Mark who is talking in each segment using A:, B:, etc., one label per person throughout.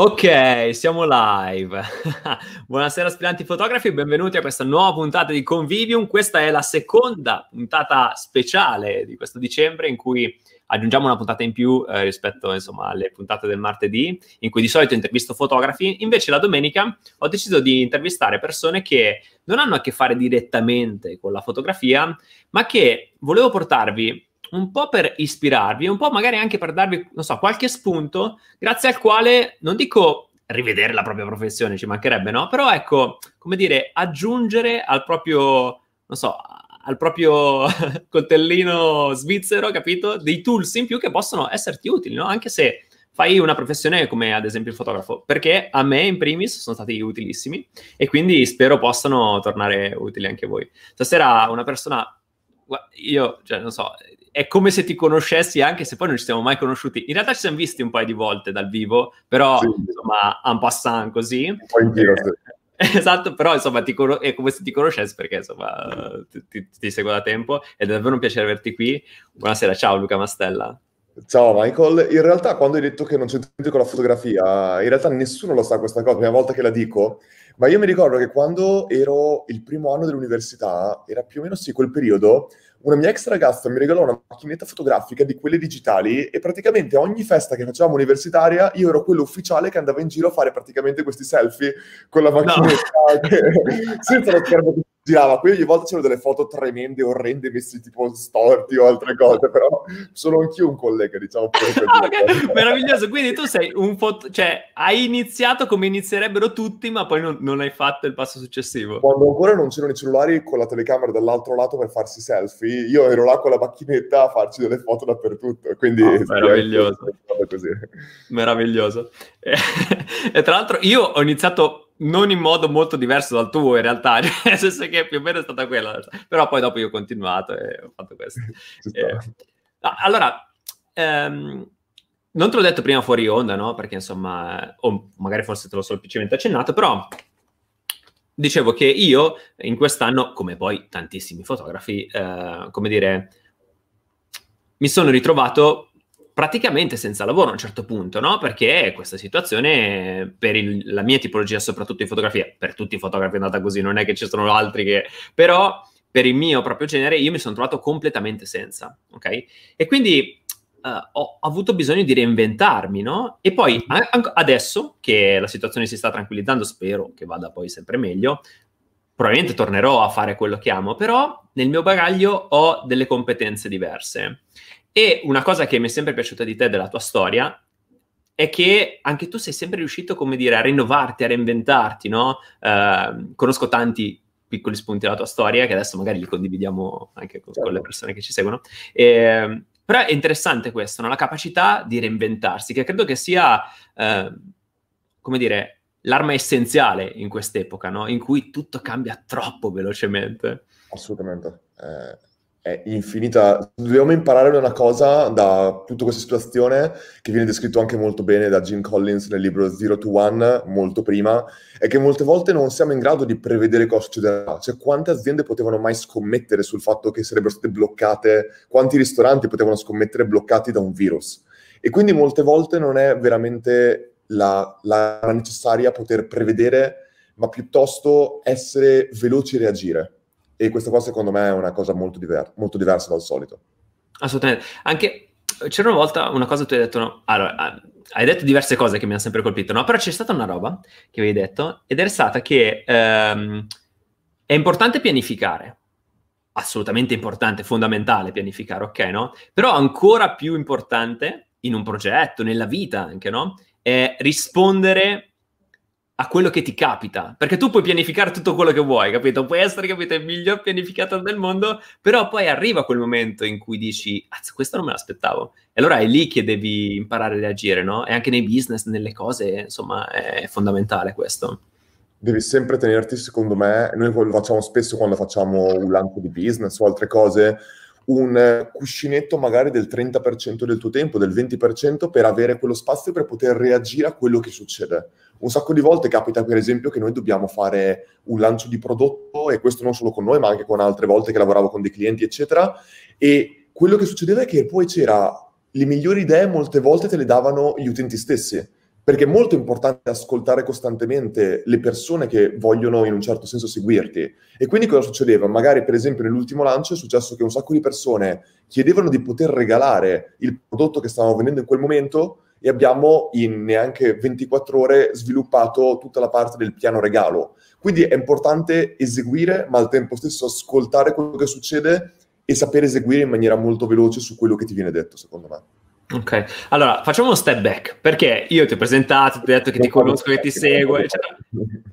A: Ok, siamo live. Buonasera aspiranti fotografi, benvenuti a questa nuova puntata di Convivium. Questa è la seconda puntata speciale di questo dicembre in cui aggiungiamo una puntata in più eh, rispetto insomma, alle puntate del martedì, in cui di solito intervisto fotografi. Invece la domenica ho deciso di intervistare persone che non hanno a che fare direttamente con la fotografia, ma che volevo portarvi un po' per ispirarvi, un po' magari anche per darvi, non so, qualche spunto, grazie al quale, non dico rivedere la propria professione, ci mancherebbe, no? Però ecco, come dire, aggiungere al proprio, non so, al proprio coltellino svizzero, capito? Dei tools in più che possono esserti utili, no? Anche se fai una professione come ad esempio il fotografo, perché a me in primis sono stati utilissimi e quindi spero possano tornare utili anche voi. Stasera una persona io, cioè, non so, è come se ti conoscessi anche se poi non ci siamo mai conosciuti. In realtà ci siamo visti un paio di volte dal vivo, però sì. insomma, en passant così. Poi in giro, sì. Esatto, però insomma ti con- è come se ti conoscessi perché insomma ti, ti, ti, seguo da tempo ed è davvero un piacere averti qui. Buonasera, ciao Luca Mastella.
B: Ciao Michael, in realtà quando hai detto che non c'è niente con la fotografia, in realtà nessuno lo sa questa cosa, la prima volta che la dico, ma io mi ricordo che quando ero il primo anno dell'università, era più o meno sì quel periodo, una mia ex ragazza mi regalò una macchinetta fotografica di quelle digitali e praticamente ogni festa che facevamo universitaria io ero quello ufficiale che andava in giro a fare praticamente questi selfie con la macchinetta no. che, senza lo schermo che girava. Qui ogni volta c'erano delle foto tremende, orrende, messi tipo storti o altre cose, però sono anch'io un collega, diciamo.
A: okay. Meraviglioso, quindi tu sei un foto... cioè hai iniziato come inizierebbero tutti, ma poi non, non, hai fatto il passo successivo.
B: Quando ancora non c'erano i cellulari con la telecamera dall'altro lato per farsi selfie, io ero là con la macchinetta a farci delle foto dappertutto, quindi... Oh,
A: meraviglioso. Meraviglioso. E tra l'altro io ho iniziato non in modo molto diverso dal tuo in realtà, nel senso che più o meno è stata quella, però poi dopo io ho continuato e ho fatto questo. eh, allora, ehm, non te l'ho detto prima fuori onda, no? Perché insomma, o magari forse te l'ho semplicemente accennato, però dicevo che io in quest'anno, come poi tantissimi fotografi, eh, come dire, mi sono ritrovato praticamente senza lavoro a un certo punto, no? Perché questa situazione, per il, la mia tipologia, soprattutto in fotografia, per tutti i fotografi è andata così, non è che ci sono altri che... però per il mio proprio genere io mi sono trovato completamente senza, ok? E quindi uh, ho avuto bisogno di reinventarmi, no? E poi a- adesso che la situazione si sta tranquillizzando, spero che vada poi sempre meglio, probabilmente tornerò a fare quello che amo, però nel mio bagaglio ho delle competenze diverse. E una cosa che mi è sempre piaciuta di te, della tua storia, è che anche tu sei sempre riuscito, come dire, a rinnovarti, a reinventarti, no? Uh, conosco tanti piccoli spunti della tua storia che adesso magari li condividiamo anche con, certo. con le persone che ci seguono. E, ehm, però è interessante questo, no? la capacità di reinventarsi, che credo che sia, uh, come dire, l'arma essenziale in quest'epoca, no? in cui tutto cambia troppo velocemente.
B: Assolutamente. Eh, è infinita. Dobbiamo imparare una cosa da tutta questa situazione, che viene descritto anche molto bene da Jim Collins nel libro Zero to One, molto prima, è che molte volte non siamo in grado di prevedere cosa succederà. Cioè, quante aziende potevano mai scommettere sul fatto che sarebbero state bloccate, quanti ristoranti potevano scommettere bloccati da un virus. E quindi molte volte non è veramente la, la necessaria poter prevedere, ma piuttosto essere veloci a reagire e questa qua secondo me è una cosa molto, diver- molto diversa dal solito.
A: Assolutamente. Anche c'era una volta una cosa tu hai detto, no? Allora, ah, hai detto diverse cose che mi hanno sempre colpito, no? Però c'è stata una roba che avevi detto ed era stata che ehm, è importante pianificare. Assolutamente importante, fondamentale pianificare, ok, no? Però ancora più importante in un progetto, nella vita anche, no? È rispondere a quello che ti capita, perché tu puoi pianificare tutto quello che vuoi, capito? Puoi essere, capito, il miglior pianificatore del mondo, però poi arriva quel momento in cui dici, questo non me l'aspettavo. E allora è lì che devi imparare a reagire, no? E anche nei business, nelle cose, insomma, è fondamentale questo.
B: Devi sempre tenerti, secondo me, noi lo facciamo spesso quando facciamo un lancio di business o altre cose, un cuscinetto magari del 30% del tuo tempo, del 20% per avere quello spazio per poter reagire a quello che succede un sacco di volte capita, per esempio, che noi dobbiamo fare un lancio di prodotto, e questo non solo con noi, ma anche con altre volte che lavoravo con dei clienti, eccetera. E quello che succedeva è che poi c'era le migliori idee, molte volte te le davano gli utenti stessi perché è molto importante ascoltare costantemente le persone che vogliono in un certo senso seguirti. E quindi cosa succedeva? Magari per esempio nell'ultimo lancio è successo che un sacco di persone chiedevano di poter regalare il prodotto che stavamo vendendo in quel momento e abbiamo in neanche 24 ore sviluppato tutta la parte del piano regalo. Quindi è importante eseguire, ma al tempo stesso ascoltare quello che succede e sapere eseguire in maniera molto veloce su quello che ti viene detto, secondo me.
A: Ok, allora facciamo uno step back, perché io ti ho presentato, ti ho detto che non ti conosco, che ti seguo, eccetera.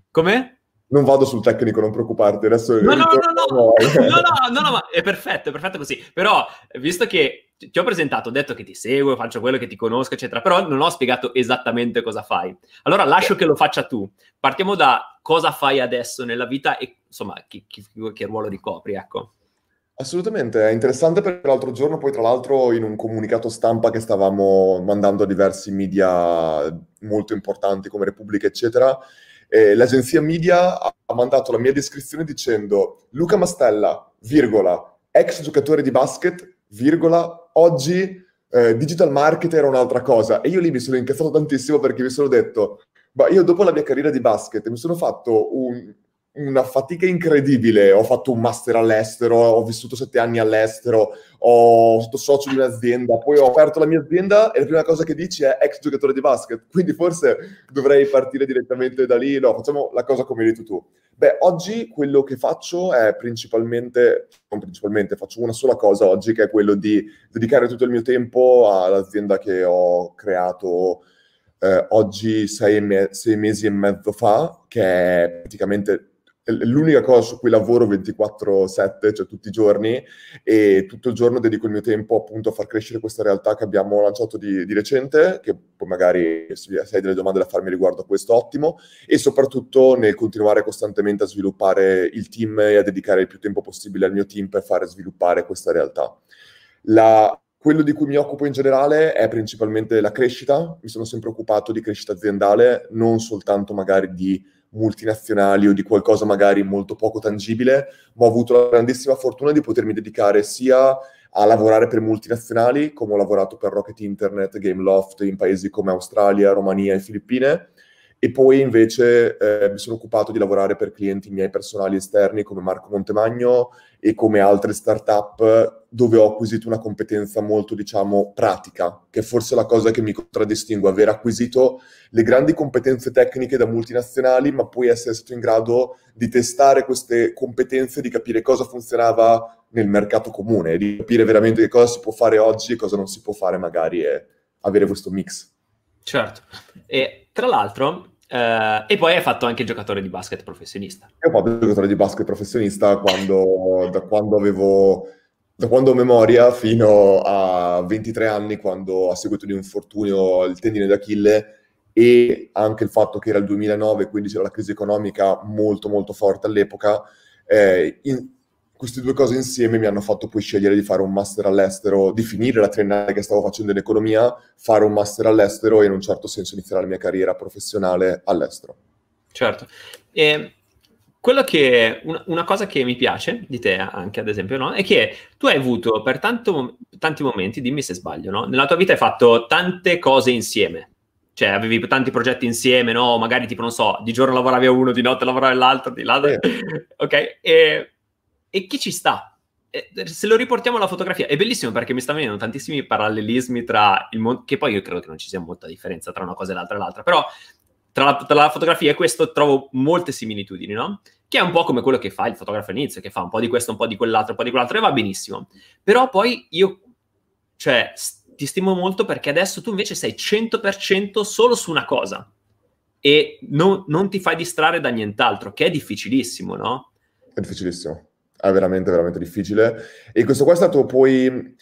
A: Come?
B: Non vado sul tecnico, non preoccuparti. Adesso
A: no, no, no, no, no, no, no, no, ma è perfetto, è perfetto così. Però, visto che ti ho presentato, ho detto che ti seguo, faccio quello che ti conosco, eccetera, però non ho spiegato esattamente cosa fai. Allora lascio che lo faccia tu. Partiamo da cosa fai adesso nella vita e, insomma, che, che, che ruolo ricopri, ecco.
B: Assolutamente, è interessante perché l'altro giorno poi tra l'altro in un comunicato stampa che stavamo mandando a diversi media molto importanti come Repubblica eccetera, eh, l'agenzia media ha mandato la mia descrizione dicendo Luca Mastella, virgola, ex giocatore di basket, virgola, oggi eh, digital marketer è un'altra cosa. E io lì mi sono incazzato tantissimo perché mi sono detto, ma io dopo la mia carriera di basket mi sono fatto un, una fatica incredibile. Ho fatto un master all'estero, ho vissuto sette anni all'estero, ho stato socio di un'azienda, poi ho aperto la mia azienda e la prima cosa che dici è ex giocatore di basket. Quindi forse dovrei partire direttamente da lì. No, facciamo la cosa come hai detto tu. Beh, oggi quello che faccio è principalmente, non principalmente, faccio una sola cosa oggi, che è quello di dedicare tutto il mio tempo all'azienda che ho creato eh, oggi sei, me- sei mesi e mezzo fa, che è praticamente l'unica cosa su cui lavoro 24/7, cioè tutti i giorni, e tutto il giorno dedico il mio tempo appunto a far crescere questa realtà che abbiamo lanciato di, di recente, che poi magari se hai delle domande da farmi riguardo a questo, ottimo, e soprattutto nel continuare costantemente a sviluppare il team e a dedicare il più tempo possibile al mio team per fare sviluppare questa realtà. La, quello di cui mi occupo in generale è principalmente la crescita, mi sono sempre occupato di crescita aziendale, non soltanto magari di multinazionali o di qualcosa magari molto poco tangibile, ma ho avuto la grandissima fortuna di potermi dedicare sia a lavorare per multinazionali, come ho lavorato per Rocket Internet, Gameloft in paesi come Australia, Romania e Filippine, e poi invece eh, mi sono occupato di lavorare per clienti miei personali esterni come Marco Montemagno e come altre startup dove ho acquisito una competenza molto, diciamo, pratica, che è forse la cosa che mi contraddistingue, aver acquisito le grandi competenze tecniche da multinazionali, ma poi essere stato in grado di testare queste competenze, di capire cosa funzionava nel mercato comune, di capire veramente che cosa si può fare oggi e cosa non si può fare magari e avere questo mix.
A: Certo. E tra l'altro, Uh, e poi hai fatto anche giocatore di basket professionista.
B: Io ho fatto giocatore di basket professionista quando, da quando avevo da quando ho memoria fino a 23 anni, quando a seguito di un infortunio al tendine d'Achille e anche il fatto che era il 2009, quindi c'era la crisi economica molto molto forte all'epoca, eh, in, queste due cose insieme mi hanno fatto poi scegliere di fare un master all'estero, di finire la triennale che stavo facendo in economia, fare un master all'estero e in un certo senso iniziare la mia carriera professionale all'estero.
A: Certo. E quello che, una, una, cosa che mi piace di te anche, ad esempio, no? è che tu hai avuto per tanto, tanti momenti, dimmi se sbaglio, no? nella tua vita hai fatto tante cose insieme. Cioè, avevi tanti progetti insieme, no? Magari, tipo, non so, di giorno lavoravi a uno, di notte lavoravi all'altro, di là. Eh. ok? E e chi ci sta? se lo riportiamo alla fotografia, è bellissimo perché mi stanno venendo tantissimi parallelismi tra il mondo, che poi io credo che non ci sia molta differenza tra una cosa e l'altra e l'altra, però tra la, tra la, fotografia e questo trovo molte similitudini, no? Che è un po' come quello che fa il fotografo all'inizio, che fa un po' di questo, un po' di quell'altro, un po' di quell'altro, e va benissimo. Però poi io, cioè, ti stimo molto perché adesso tu invece sei 100% solo su una cosa e non, non ti fai distrarre da nient'altro, che è difficilissimo, no?
B: È difficilissimo è veramente, veramente difficile. E questo qua è stato poi...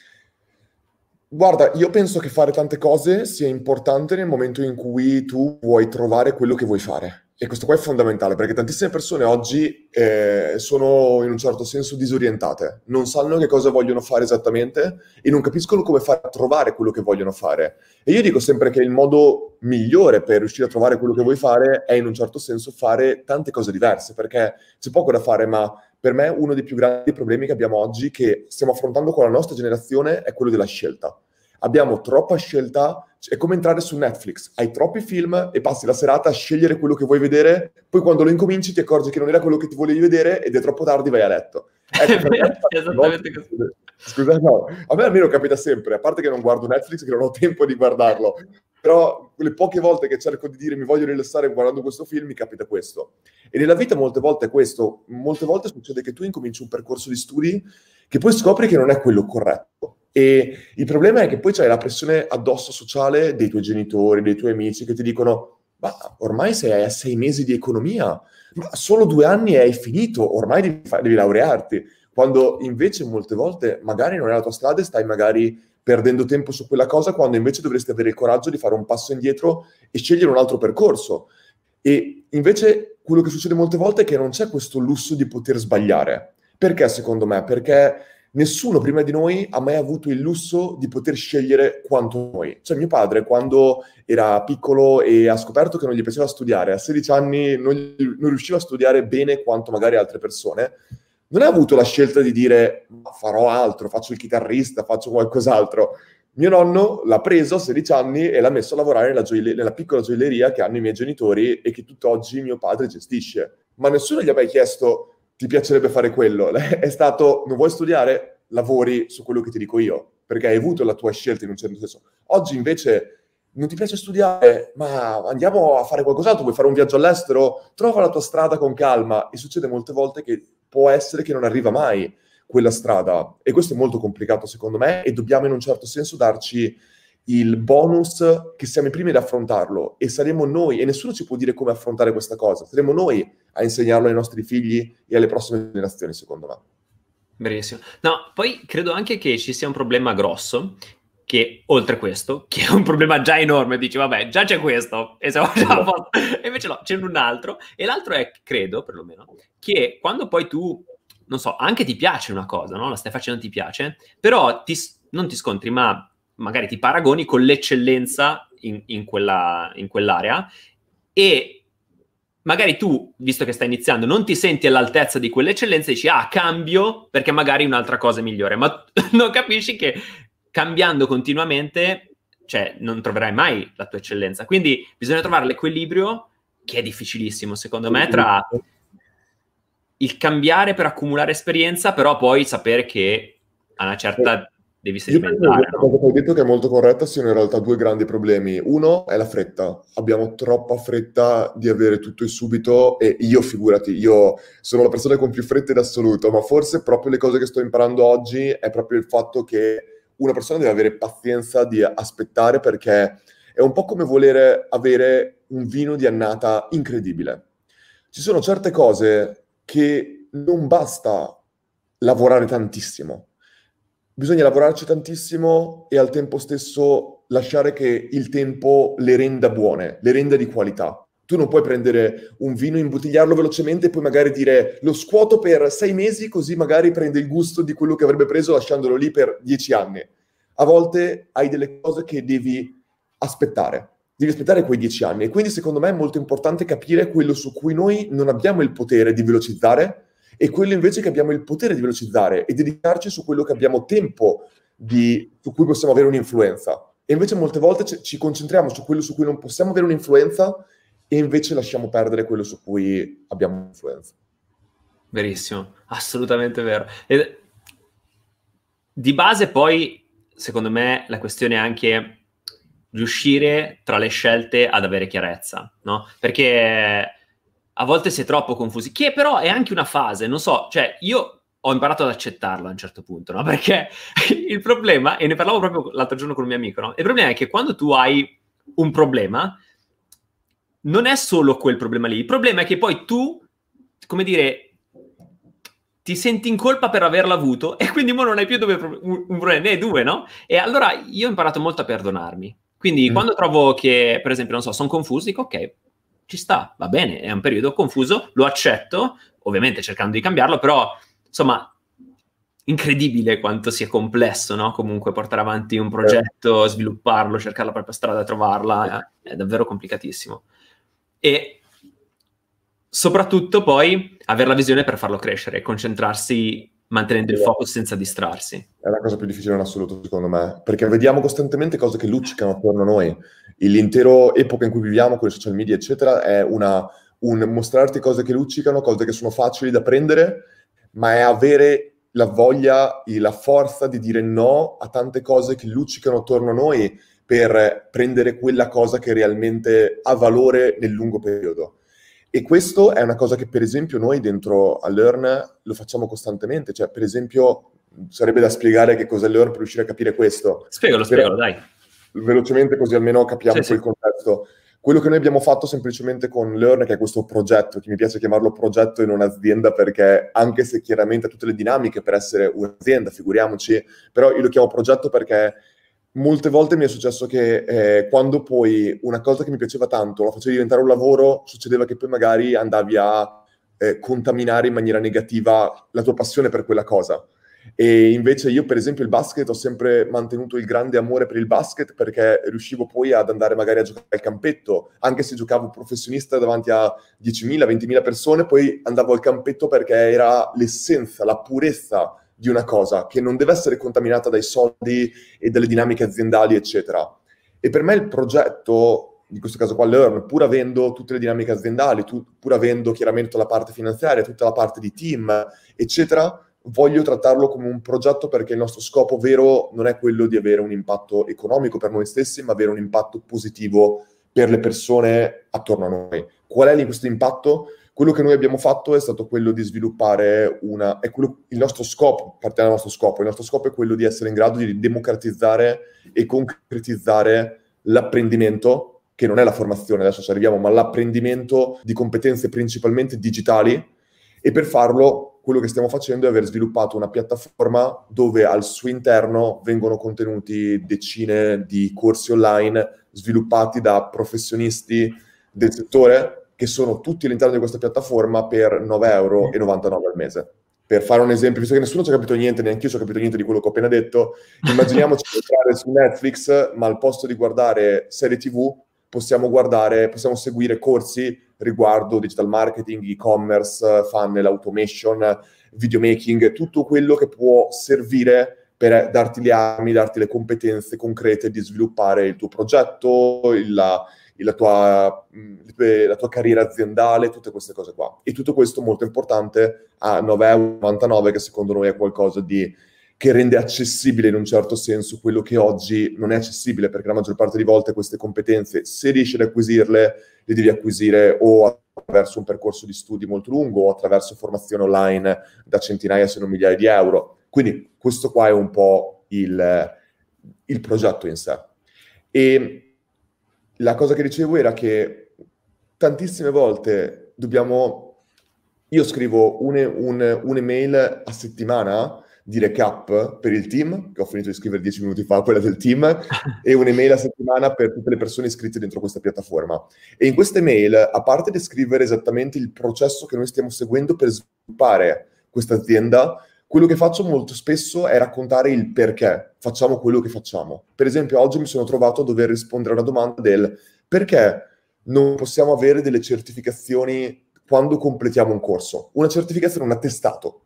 B: Guarda, io penso che fare tante cose sia importante nel momento in cui tu vuoi trovare quello che vuoi fare. E questo qua è fondamentale perché tantissime persone oggi eh, sono in un certo senso disorientate, non sanno che cosa vogliono fare esattamente e non capiscono come fare a trovare quello che vogliono fare. E io dico sempre che il modo migliore per riuscire a trovare quello che vuoi fare è in un certo senso fare tante cose diverse perché c'è poco da fare, ma per me uno dei più grandi problemi che abbiamo oggi, che stiamo affrontando con la nostra generazione, è quello della scelta. abbiamo troppa scelta, è come entrare su Netflix, hai troppi film e passi la serata a scegliere quello che vuoi vedere, poi quando lo incominci ti accorgi che non era quello che ti volevi vedere ed è troppo tardi vai a letto. Ecco, esattamente così. Scusa, no, a me almeno capita sempre, a parte che non guardo Netflix, che non ho tempo di guardarlo, però quelle poche volte che cerco di dire mi voglio rilassare guardando questo film, mi capita questo. E nella vita molte volte è questo, molte volte succede che tu incominci un percorso di studi che poi scopri che non è quello corretto. E il problema è che poi c'hai la pressione addosso sociale dei tuoi genitori, dei tuoi amici che ti dicono ma ormai sei a sei mesi di economia, ma solo due anni e hai finito, ormai devi, devi laurearti. Quando invece molte volte magari non è la tua strada e stai magari perdendo tempo su quella cosa quando invece dovresti avere il coraggio di fare un passo indietro e scegliere un altro percorso. E invece quello che succede molte volte è che non c'è questo lusso di poter sbagliare. Perché secondo me? Perché nessuno prima di noi ha mai avuto il lusso di poter scegliere quanto noi. Cioè mio padre quando era piccolo e ha scoperto che non gli piaceva studiare, a 16 anni non, non riusciva a studiare bene quanto magari altre persone, non ha avuto la scelta di dire farò altro, faccio il chitarrista, faccio qualcos'altro. Mio nonno l'ha preso a 16 anni e l'ha messo a lavorare nella, gioile- nella piccola gioielleria che hanno i miei genitori e che tutt'oggi mio padre gestisce. Ma nessuno gli ha mai chiesto ti piacerebbe fare quello. È stato non vuoi studiare? Lavori su quello che ti dico io, perché hai avuto la tua scelta in un certo senso. Oggi invece non ti piace studiare, ma andiamo a fare qualcos'altro, vuoi fare un viaggio all'estero? Trova la tua strada con calma. E succede molte volte che può essere che non arriva mai quella strada e questo è molto complicato secondo me e dobbiamo in un certo senso darci il bonus che siamo i primi ad affrontarlo e saremo noi, e nessuno ci può dire come affrontare questa cosa, saremo noi a insegnarlo ai nostri figli e alle prossime generazioni, secondo me.
A: Benissimo. No, poi credo anche che ci sia un problema grosso, che oltre questo, che è un problema già enorme, dici vabbè, già c'è questo, e, già e invece no, c'è un altro, e l'altro è, credo, perlomeno, che quando poi tu, non so, anche ti piace una cosa, no? La stai facendo, ti piace, però ti, non ti scontri, ma magari ti paragoni con l'eccellenza in, in, quella, in quell'area e magari tu, visto che stai iniziando, non ti senti all'altezza di quell'eccellenza e dici, ah, cambio perché magari un'altra cosa è migliore, ma non capisci che cambiando continuamente, cioè, non troverai mai la tua eccellenza. Quindi bisogna trovare l'equilibrio, che è difficilissimo, secondo me, tra il cambiare per accumulare esperienza, però poi sapere che a una certa devi sedimentare.
B: Che hai detto che è molto corretta sono in realtà due grandi problemi. Uno è la fretta. Abbiamo troppa fretta di avere tutto e subito e io, figurati, io sono la persona con più fretta in assoluto, ma forse proprio le cose che sto imparando oggi è proprio il fatto che una persona deve avere pazienza di aspettare perché è un po' come volere avere un vino di annata incredibile. Ci sono certe cose che non basta lavorare tantissimo. Bisogna lavorarci tantissimo e al tempo stesso lasciare che il tempo le renda buone, le renda di qualità. Tu non puoi prendere un vino, imbottigliarlo velocemente e poi magari dire lo scuoto per sei mesi così magari prende il gusto di quello che avrebbe preso lasciandolo lì per dieci anni. A volte hai delle cose che devi aspettare devi aspettare quei dieci anni. E quindi secondo me è molto importante capire quello su cui noi non abbiamo il potere di velocizzare e quello invece che abbiamo il potere di velocizzare e dedicarci su quello che abbiamo tempo di, su cui possiamo avere un'influenza. E invece molte volte ci, concentriamo su quello su cui non possiamo avere un'influenza e invece lasciamo perdere quello su cui abbiamo un'influenza.
A: Verissimo, assolutamente vero. E di base poi, secondo me, la questione è anche riuscire tra le scelte ad avere chiarezza, no? Perché a volte si è troppo confusi, che però è anche una fase, non so, cioè io ho imparato ad accettarlo a un certo punto, no? Perché il problema, e ne parlavo proprio l'altro giorno con un mio amico, no? Il problema è che quando tu hai un problema, non è solo quel problema lì, il problema è che poi tu, come dire, ti senti in colpa per averlo avuto e quindi ora non hai più dove, un, un problema, ne hai due, no? E allora io ho imparato molto a perdonarmi, quindi mm. quando trovo che, per esempio, non so, sono confuso, dico ok, ci sta, va bene, è un periodo confuso, lo accetto, ovviamente cercando di cambiarlo, però insomma, incredibile quanto sia complesso, no? Comunque portare avanti un progetto, svilupparlo, cercare la propria strada, trovarla, è, è davvero complicatissimo. E soprattutto poi avere la visione per farlo crescere, concentrarsi mantenendo il focus senza distrarsi.
B: È la cosa più difficile in assoluto, secondo me, perché vediamo costantemente cose che luccicano attorno a noi. L'intero epoca in cui viviamo, con i social media, eccetera, è una, un mostrarti cose che luccicano, cose che sono facili da prendere, ma è avere la voglia e la forza di dire no a tante cose che luccicano attorno a noi per prendere quella cosa che realmente ha valore nel lungo periodo. E questo è una cosa che, per esempio, noi dentro a Learn lo facciamo costantemente. Cioè, per esempio, sarebbe da spiegare che cos'è Learn per riuscire a capire questo.
A: Spiegalo, spiegalo, dai.
B: Velocemente, così almeno capiamo sì, il sì. contesto. Quello che noi abbiamo fatto semplicemente con Learn, che è questo progetto, che mi piace chiamarlo progetto e non azienda, perché anche se chiaramente ha tutte le dinamiche per essere un'azienda, figuriamoci, però io lo chiamo progetto perché molte volte mi è successo che eh, quando poi una cosa che mi piaceva tanto la facevi diventare un lavoro, succedeva che poi magari andavi a eh, contaminare in maniera negativa la tua passione per quella cosa. E invece io, per esempio, il basket ho sempre mantenuto il grande amore per il basket perché riuscivo poi ad andare magari a giocare al campetto, anche se giocavo professionista davanti a 10.000, 20.000 persone, poi andavo al campetto perché era l'essenza, la purezza di una cosa che non deve essere contaminata dai soldi e dalle dinamiche aziendali, eccetera. E per me il progetto, in questo caso qua Learn, pur avendo tutte le dinamiche aziendali, tu, pur avendo chiaramente la parte finanziaria, tutta la parte di team, eccetera, voglio trattarlo come un progetto perché il nostro scopo vero non è quello di avere un impatto economico per noi stessi, ma avere un impatto positivo per le persone attorno a noi. Qual è questo impatto? Quello che noi abbiamo fatto è stato quello di sviluppare una... È quello, il nostro scopo, partiamo dal nostro scopo, il nostro scopo è quello di essere in grado di democratizzare e concretizzare l'apprendimento, che non è la formazione, adesso ci arriviamo, ma l'apprendimento di competenze principalmente digitali e per farlo quello che stiamo facendo è aver sviluppato una piattaforma dove al suo interno vengono contenuti decine di corsi online sviluppati da professionisti del settore che sono tutti all'interno di questa piattaforma per 9,99 euro al mese. Per fare un esempio, visto che nessuno ci ha capito niente, neanche io ho capito niente di quello che ho appena detto, immaginiamoci di entrare su Netflix, ma al posto di guardare serie TV possiamo guardare, possiamo seguire corsi riguardo digital marketing, e-commerce, funnel, automation, videomaking, tutto quello che può servire per darti le armi, darti le competenze concrete di sviluppare il tuo progetto, il, la tua, mm, la tua, carriera aziendale, tutte queste cose qua. E tutto questo molto importante a 9,99 euro, che secondo noi è qualcosa di, che rende accessibile in un certo senso quello che oggi non è accessibile, perché la maggior parte di volte queste competenze, se riesci ad acquisirle, le devi acquisire o attraverso un percorso di studi molto lungo o attraverso formazione online da centinaia se non migliaia di euro. Quindi questo qua è un po' il, il progetto in sé. E la cosa che dicevo era che tantissime volte dobbiamo... Io scrivo un, un, un'email a settimana di recap per il team, che ho finito di scrivere dieci minuti fa, quella del team, e un'email a settimana per tutte le persone iscritte dentro questa piattaforma. E in questa email, a parte descrivere esattamente il processo che noi stiamo seguendo per sviluppare questa azienda, quello che faccio molto spesso è raccontare il perché facciamo quello che facciamo. Per esempio, oggi mi sono trovato a dover rispondere a una domanda del perché non possiamo avere delle certificazioni quando completiamo un corso, una certificazione, un attestato.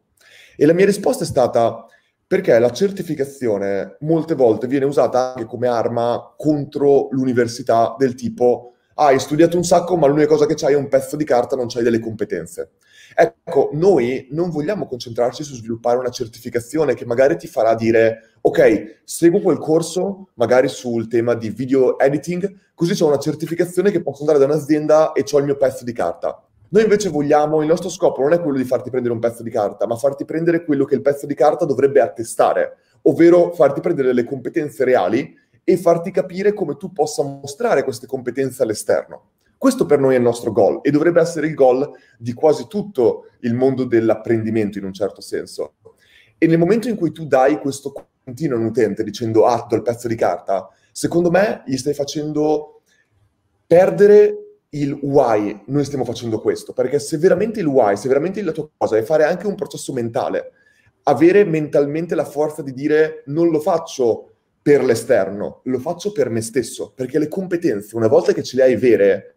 B: E la mia risposta è stata perché la certificazione molte volte viene usata anche come arma contro l'università del tipo ah, hai studiato un sacco ma l'unica cosa che c'hai è un pezzo di carta, non c'hai delle competenze. Ecco, noi non vogliamo concentrarci su sviluppare una certificazione che magari ti farà dire, ok, seguo quel corso, magari sul tema di video editing, così ho una certificazione che posso andare da un'azienda e ho il mio pezzo di carta. Noi invece vogliamo, il nostro scopo non è quello di farti prendere un pezzo di carta, ma farti prendere quello che il pezzo di carta dovrebbe attestare, ovvero farti prendere le competenze reali e farti capire come tu possa mostrare queste competenze all'esterno. Questo per noi è il nostro goal e dovrebbe essere il goal di quasi tutto il mondo dell'apprendimento in un certo senso. E nel momento in cui tu dai questo continuo a un utente dicendo ah, do il pezzo di carta, secondo me gli stai facendo perdere il why noi stiamo facendo questo, perché se veramente il why, se veramente la tua cosa è fare anche un processo mentale, avere mentalmente la forza di dire non lo faccio per l'esterno, lo faccio per me stesso, perché le competenze, una volta che ce le hai vere,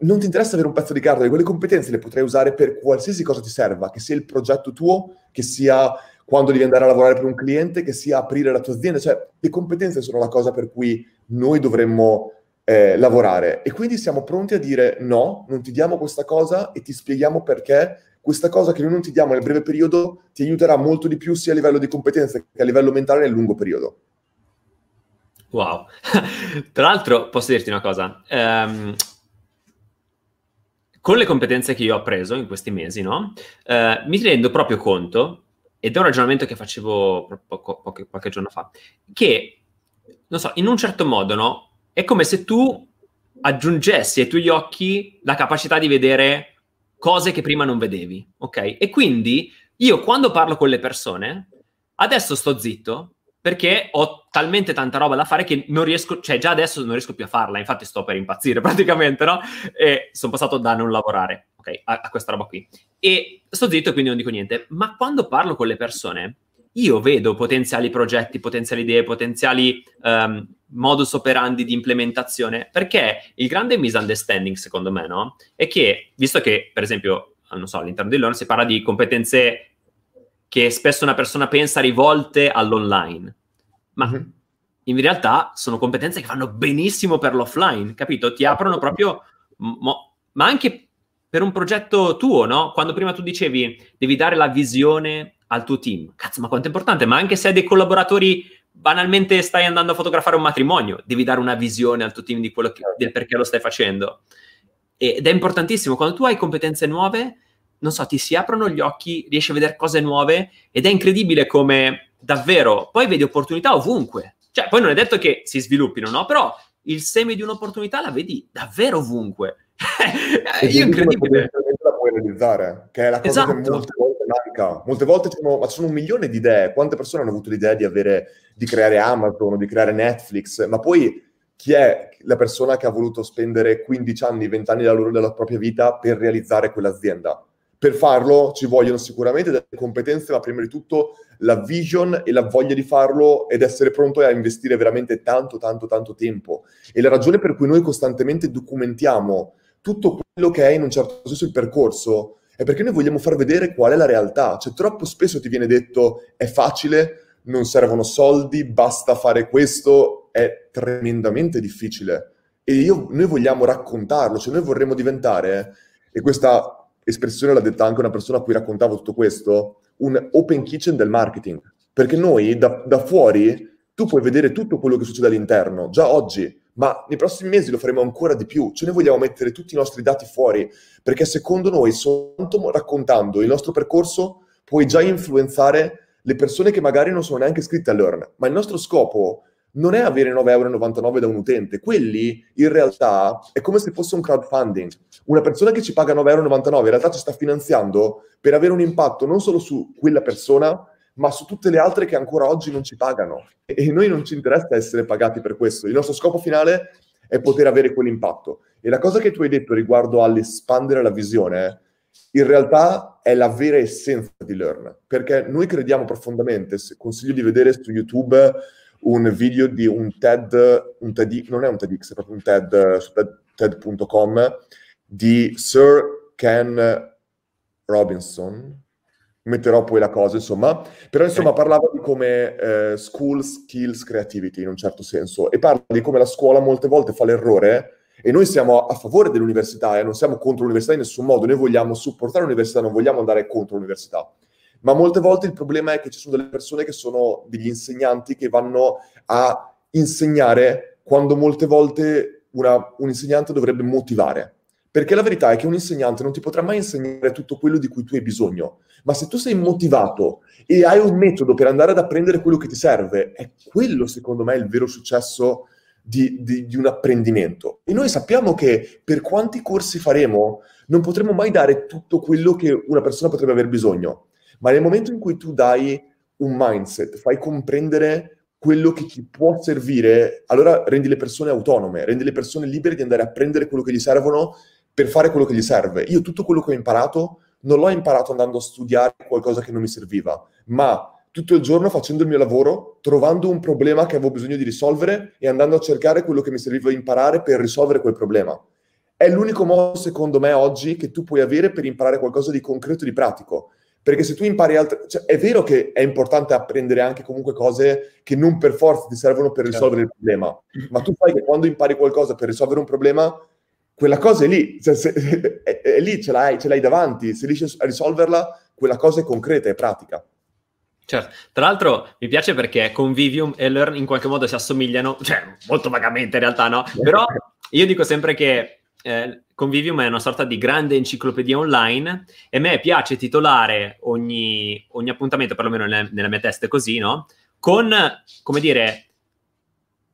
B: non ti interessa avere un pezzo di carta, quelle competenze le potrai usare per qualsiasi cosa ti serva, che sia il progetto tuo, che sia quando devi andare a lavorare per un cliente, che sia aprire la tua azienda, cioè le competenze sono la cosa per cui noi dovremmo eh, lavorare e quindi siamo pronti a dire no, non ti diamo questa cosa e ti spieghiamo perché questa cosa che noi non ti diamo nel breve periodo ti aiuterà molto di più sia a livello di competenze che a livello mentale nel lungo periodo.
A: Wow. Tra l'altro posso dirti una cosa, um, con le competenze che io ho preso in questi mesi, no? Uh, mi rendo proprio conto, ed è un ragionamento che facevo poco, poco, qualche giorno fa, che, non so, in un certo modo, no? È come se tu aggiungessi ai tuoi occhi la capacità di vedere cose che prima non vedevi, ok? E quindi io quando parlo con le persone, adesso sto zitto perché ho talmente tanta roba da fare che non riesco, cioè già adesso non riesco più a farla, infatti sto per impazzire praticamente, no? E sono passato da non lavorare, ok, a, a questa roba qui. E sto zitto e quindi non dico niente, ma quando parlo con le persone, io vedo potenziali progetti, potenziali idee, potenziali um, modus operandi di implementazione, perché il grande misunderstanding, secondo me, no? È che, visto che, per esempio, non so, all'interno di Learn si parla di competenze che spesso una persona pensa rivolte all'online, ma mm-hmm. in realtà sono competenze che fanno benissimo per l'offline, capito? Ti aprono proprio, mo- ma anche per un progetto tuo, no? Quando prima tu dicevi devi dare la visione al tuo team, cazzo, ma quanto è importante, ma anche se hai dei collaboratori banalmente stai andando a fotografare un matrimonio, devi dare una visione al tuo team di quello che, del perché lo stai facendo. Ed è importantissimo, quando tu hai competenze nuove, non so, ti si aprono gli occhi, riesci a vedere cose nuove ed è incredibile come davvero poi vedi opportunità ovunque. Cioè, poi non è detto che si sviluppino, no? Però il seme di un'opportunità la vedi davvero ovunque.
B: Io incredibile. La puoi realizzare, che è la cosa esatto. che molte volte manca. Molte volte sono, ma sono un milione di idee. Quante persone hanno avuto l'idea di, avere, di creare Amazon o di creare Netflix? Ma poi chi è la persona che ha voluto spendere 15 anni, 20 anni della, della propria vita per realizzare quell'azienda? Per farlo ci vogliono sicuramente delle competenze, ma prima di tutto la vision e la voglia di farlo ed essere pronto a investire veramente tanto, tanto, tanto tempo. E la ragione per cui noi costantemente documentiamo tutto quello che è in un certo senso il percorso è perché noi vogliamo far vedere qual è la realtà. Cioè, troppo spesso ti viene detto è facile, non servono soldi, basta fare questo, è tremendamente difficile. E io, noi vogliamo raccontarlo, cioè noi vorremmo diventare, e questa espressione l'ha detta anche una persona a cui raccontavo tutto questo, un open kitchen del marketing. Perché noi da, da fuori tu puoi vedere tutto quello che succede all'interno, già oggi, ma nei prossimi mesi lo faremo ancora di più. Cioè noi vogliamo mettere tutti i nostri dati fuori, perché secondo noi, soltanto raccontando il nostro percorso, puoi già influenzare le persone che magari non sono neanche iscritte a Learn. Ma il nostro scopo non è avere 9,99 euro da un utente, quelli in realtà è come se fosse un crowdfunding. Una persona che ci paga 9,99 euro in realtà ci sta finanziando per avere un impatto non solo su quella persona, ma su tutte le altre che ancora oggi non ci pagano. E noi non ci interessa essere pagati per questo. Il nostro scopo finale è poter avere quell'impatto. E la cosa che tu hai detto riguardo all'espandere la visione, in realtà è la vera essenza di Learn, perché noi crediamo profondamente, consiglio di vedere su YouTube un video di un TED, un TED, non è un TEDx, è proprio un TED su TED.com di Sir Ken Robinson. Metterò poi la cosa, insomma. Però, insomma, parlava di come eh, school skills creativity, in un certo senso, e parla di come la scuola molte volte fa l'errore e noi siamo a favore dell'università, eh, non siamo contro l'università in nessun modo, noi vogliamo supportare l'università, non vogliamo andare contro l'università ma molte volte il problema è che ci sono delle persone che sono degli insegnanti che vanno a insegnare quando molte volte una, un insegnante dovrebbe motivare. Perché la verità è che un insegnante non ti potrà mai insegnare tutto quello di cui tu hai bisogno, ma se tu sei motivato e hai un metodo per andare ad apprendere quello che ti serve, è quello secondo me il vero successo di, di, di un apprendimento. E noi sappiamo che per quanti corsi faremo, non potremo mai dare tutto quello che una persona potrebbe aver bisogno ma nel momento in cui tu dai un mindset, fai comprendere quello che ti può servire, allora rendi le persone autonome, rendi le persone libere di andare a prendere quello che gli servono per fare quello che gli serve. Io tutto quello che ho imparato non l'ho imparato andando a studiare qualcosa che non mi serviva, ma tutto il giorno facendo il mio lavoro, trovando un problema che avevo bisogno di risolvere e andando a cercare quello che mi serviva imparare per risolvere quel problema. è l'unico modo, secondo me, oggi che tu puoi avere per imparare qualcosa di concreto e di pratico. Perché se tu impari altre... Cioè, è vero che è importante apprendere anche comunque cose che non per forza ti servono per risolvere certo. il problema, ma tu sai che quando impari qualcosa per risolvere un problema, quella cosa è lì, cioè, se, è, è, lì, ce l'hai, ce l'hai davanti, se riesci a risolverla, quella cosa è concreta, è pratica.
A: Certo, tra l'altro mi piace perché Convivium e Learn in qualche modo si assomigliano, cioè molto vagamente in realtà, no? Però io dico sempre che eh, Convivium è una sorta di grande enciclopedia online e a me piace titolare ogni, ogni appuntamento, perlomeno nella, nella mia testa è così, no? Con, come dire,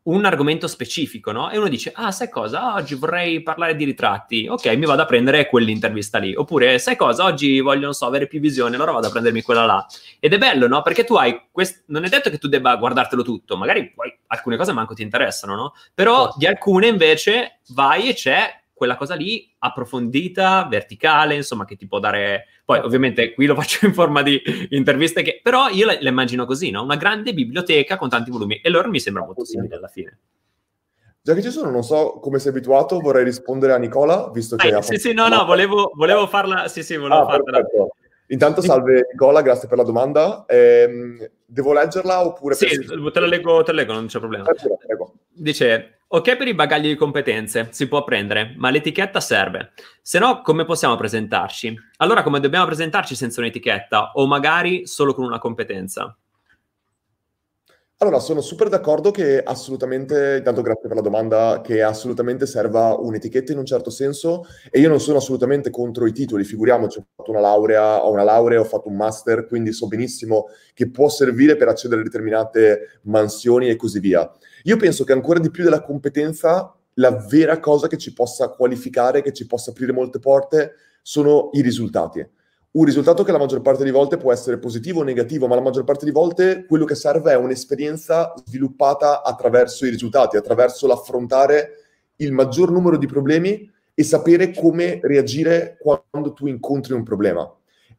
A: un argomento specifico, no? E uno dice, ah, sai cosa? Oggi vorrei parlare di ritratti. Ok, mi vado a prendere quell'intervista lì. Oppure, sai cosa? Oggi voglio, non so, avere più visione, allora vado a prendermi quella là. Ed è bello, no? Perché tu hai... Quest... Non è detto che tu debba guardartelo tutto. Magari poi alcune cose manco ti interessano, no? Però di alcune invece vai e c'è quella cosa lì approfondita, verticale, insomma, che ti può dare... Poi ovviamente qui lo faccio in forma di interviste, che... però io la, la immagino così, no? Una grande biblioteca con tanti volumi e loro mi sembra molto simile alla fine.
B: Già che ci sono, non so come sei abituato, vorrei rispondere a Nicola, visto che...
A: Eh, sì, sì, no, no, volevo, volevo farla... Sì, sì, volevo ah, farla. Perfetto.
B: Intanto salve Nicola, grazie per la domanda. Eh, devo leggerla oppure...
A: Sì, per... te la leggo, te la leggo, non c'è problema. Prego. Dice, ok per i bagagli di competenze, si può prendere, ma l'etichetta serve. Se no, come possiamo presentarci? Allora, come dobbiamo presentarci senza un'etichetta? O magari solo con una competenza?
B: Allora, sono super d'accordo che assolutamente, intanto grazie per la domanda, che assolutamente serva un'etichetta in un certo senso e io non sono assolutamente contro i titoli, figuriamoci, ho fatto una laurea, ho una laurea, ho fatto un master, quindi so benissimo che può servire per accedere a determinate mansioni e così via. Io penso che ancora di più della competenza, la vera cosa che ci possa qualificare, che ci possa aprire molte porte, sono i risultati un risultato che la maggior parte delle volte può essere positivo o negativo, ma la maggior parte delle volte quello che serve è un'esperienza sviluppata attraverso i risultati, attraverso l'affrontare il maggior numero di problemi e sapere come reagire quando tu incontri un problema.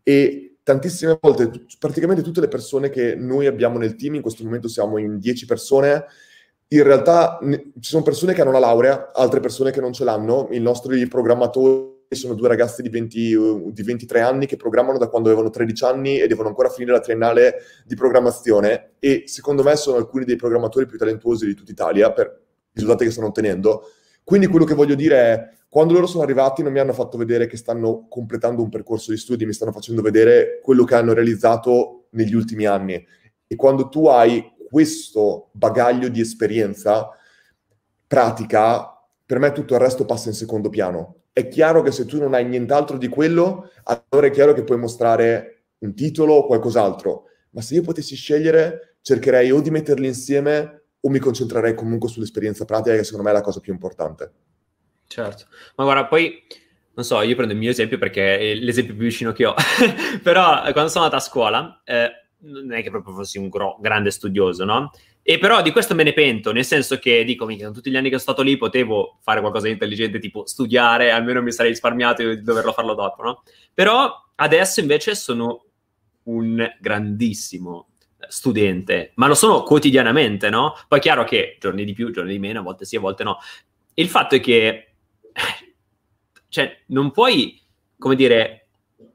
B: E tantissime volte, praticamente tutte le persone che noi abbiamo nel team, in questo momento siamo in 10 persone, in realtà ci sono persone che hanno la laurea, altre persone che non ce l'hanno, i nostri programmatori sono due ragazzi di, 20, di 23 anni che programmano da quando avevano 13 anni e devono ancora finire la triennale di programmazione e secondo me sono alcuni dei programmatori più talentuosi di tutta Italia per i risultati che stanno ottenendo. Quindi quello che voglio dire è, quando loro sono arrivati non mi hanno fatto vedere che stanno completando un percorso di studi, mi stanno facendo vedere quello che hanno realizzato negli ultimi anni. E quando tu hai questo bagaglio di esperienza pratica, per me tutto il resto passa in secondo piano è chiaro che se tu non hai nient'altro di quello, allora è chiaro che puoi mostrare un titolo o qualcos'altro. Ma se io potessi scegliere, cercherei o di metterli insieme o mi concentrerei comunque sull'esperienza pratica, che secondo me è la cosa più importante.
A: Certo, ma guarda, poi non so, io prendo il mio esempio perché è l'esempio più vicino che ho, però quando sono andato a scuola, eh, non è che proprio fossi un gro- grande studioso, no? E però di questo me ne pento, nel senso che dico, mica, tutti gli anni che sono stato lì potevo fare qualcosa di intelligente, tipo studiare, almeno mi sarei risparmiato di doverlo farlo dopo, no? Però adesso invece sono un grandissimo studente, ma lo sono quotidianamente, no? Poi è chiaro che giorni di più, giorni di meno, a volte sì, a volte no. Il fatto è che, cioè, non puoi, come dire,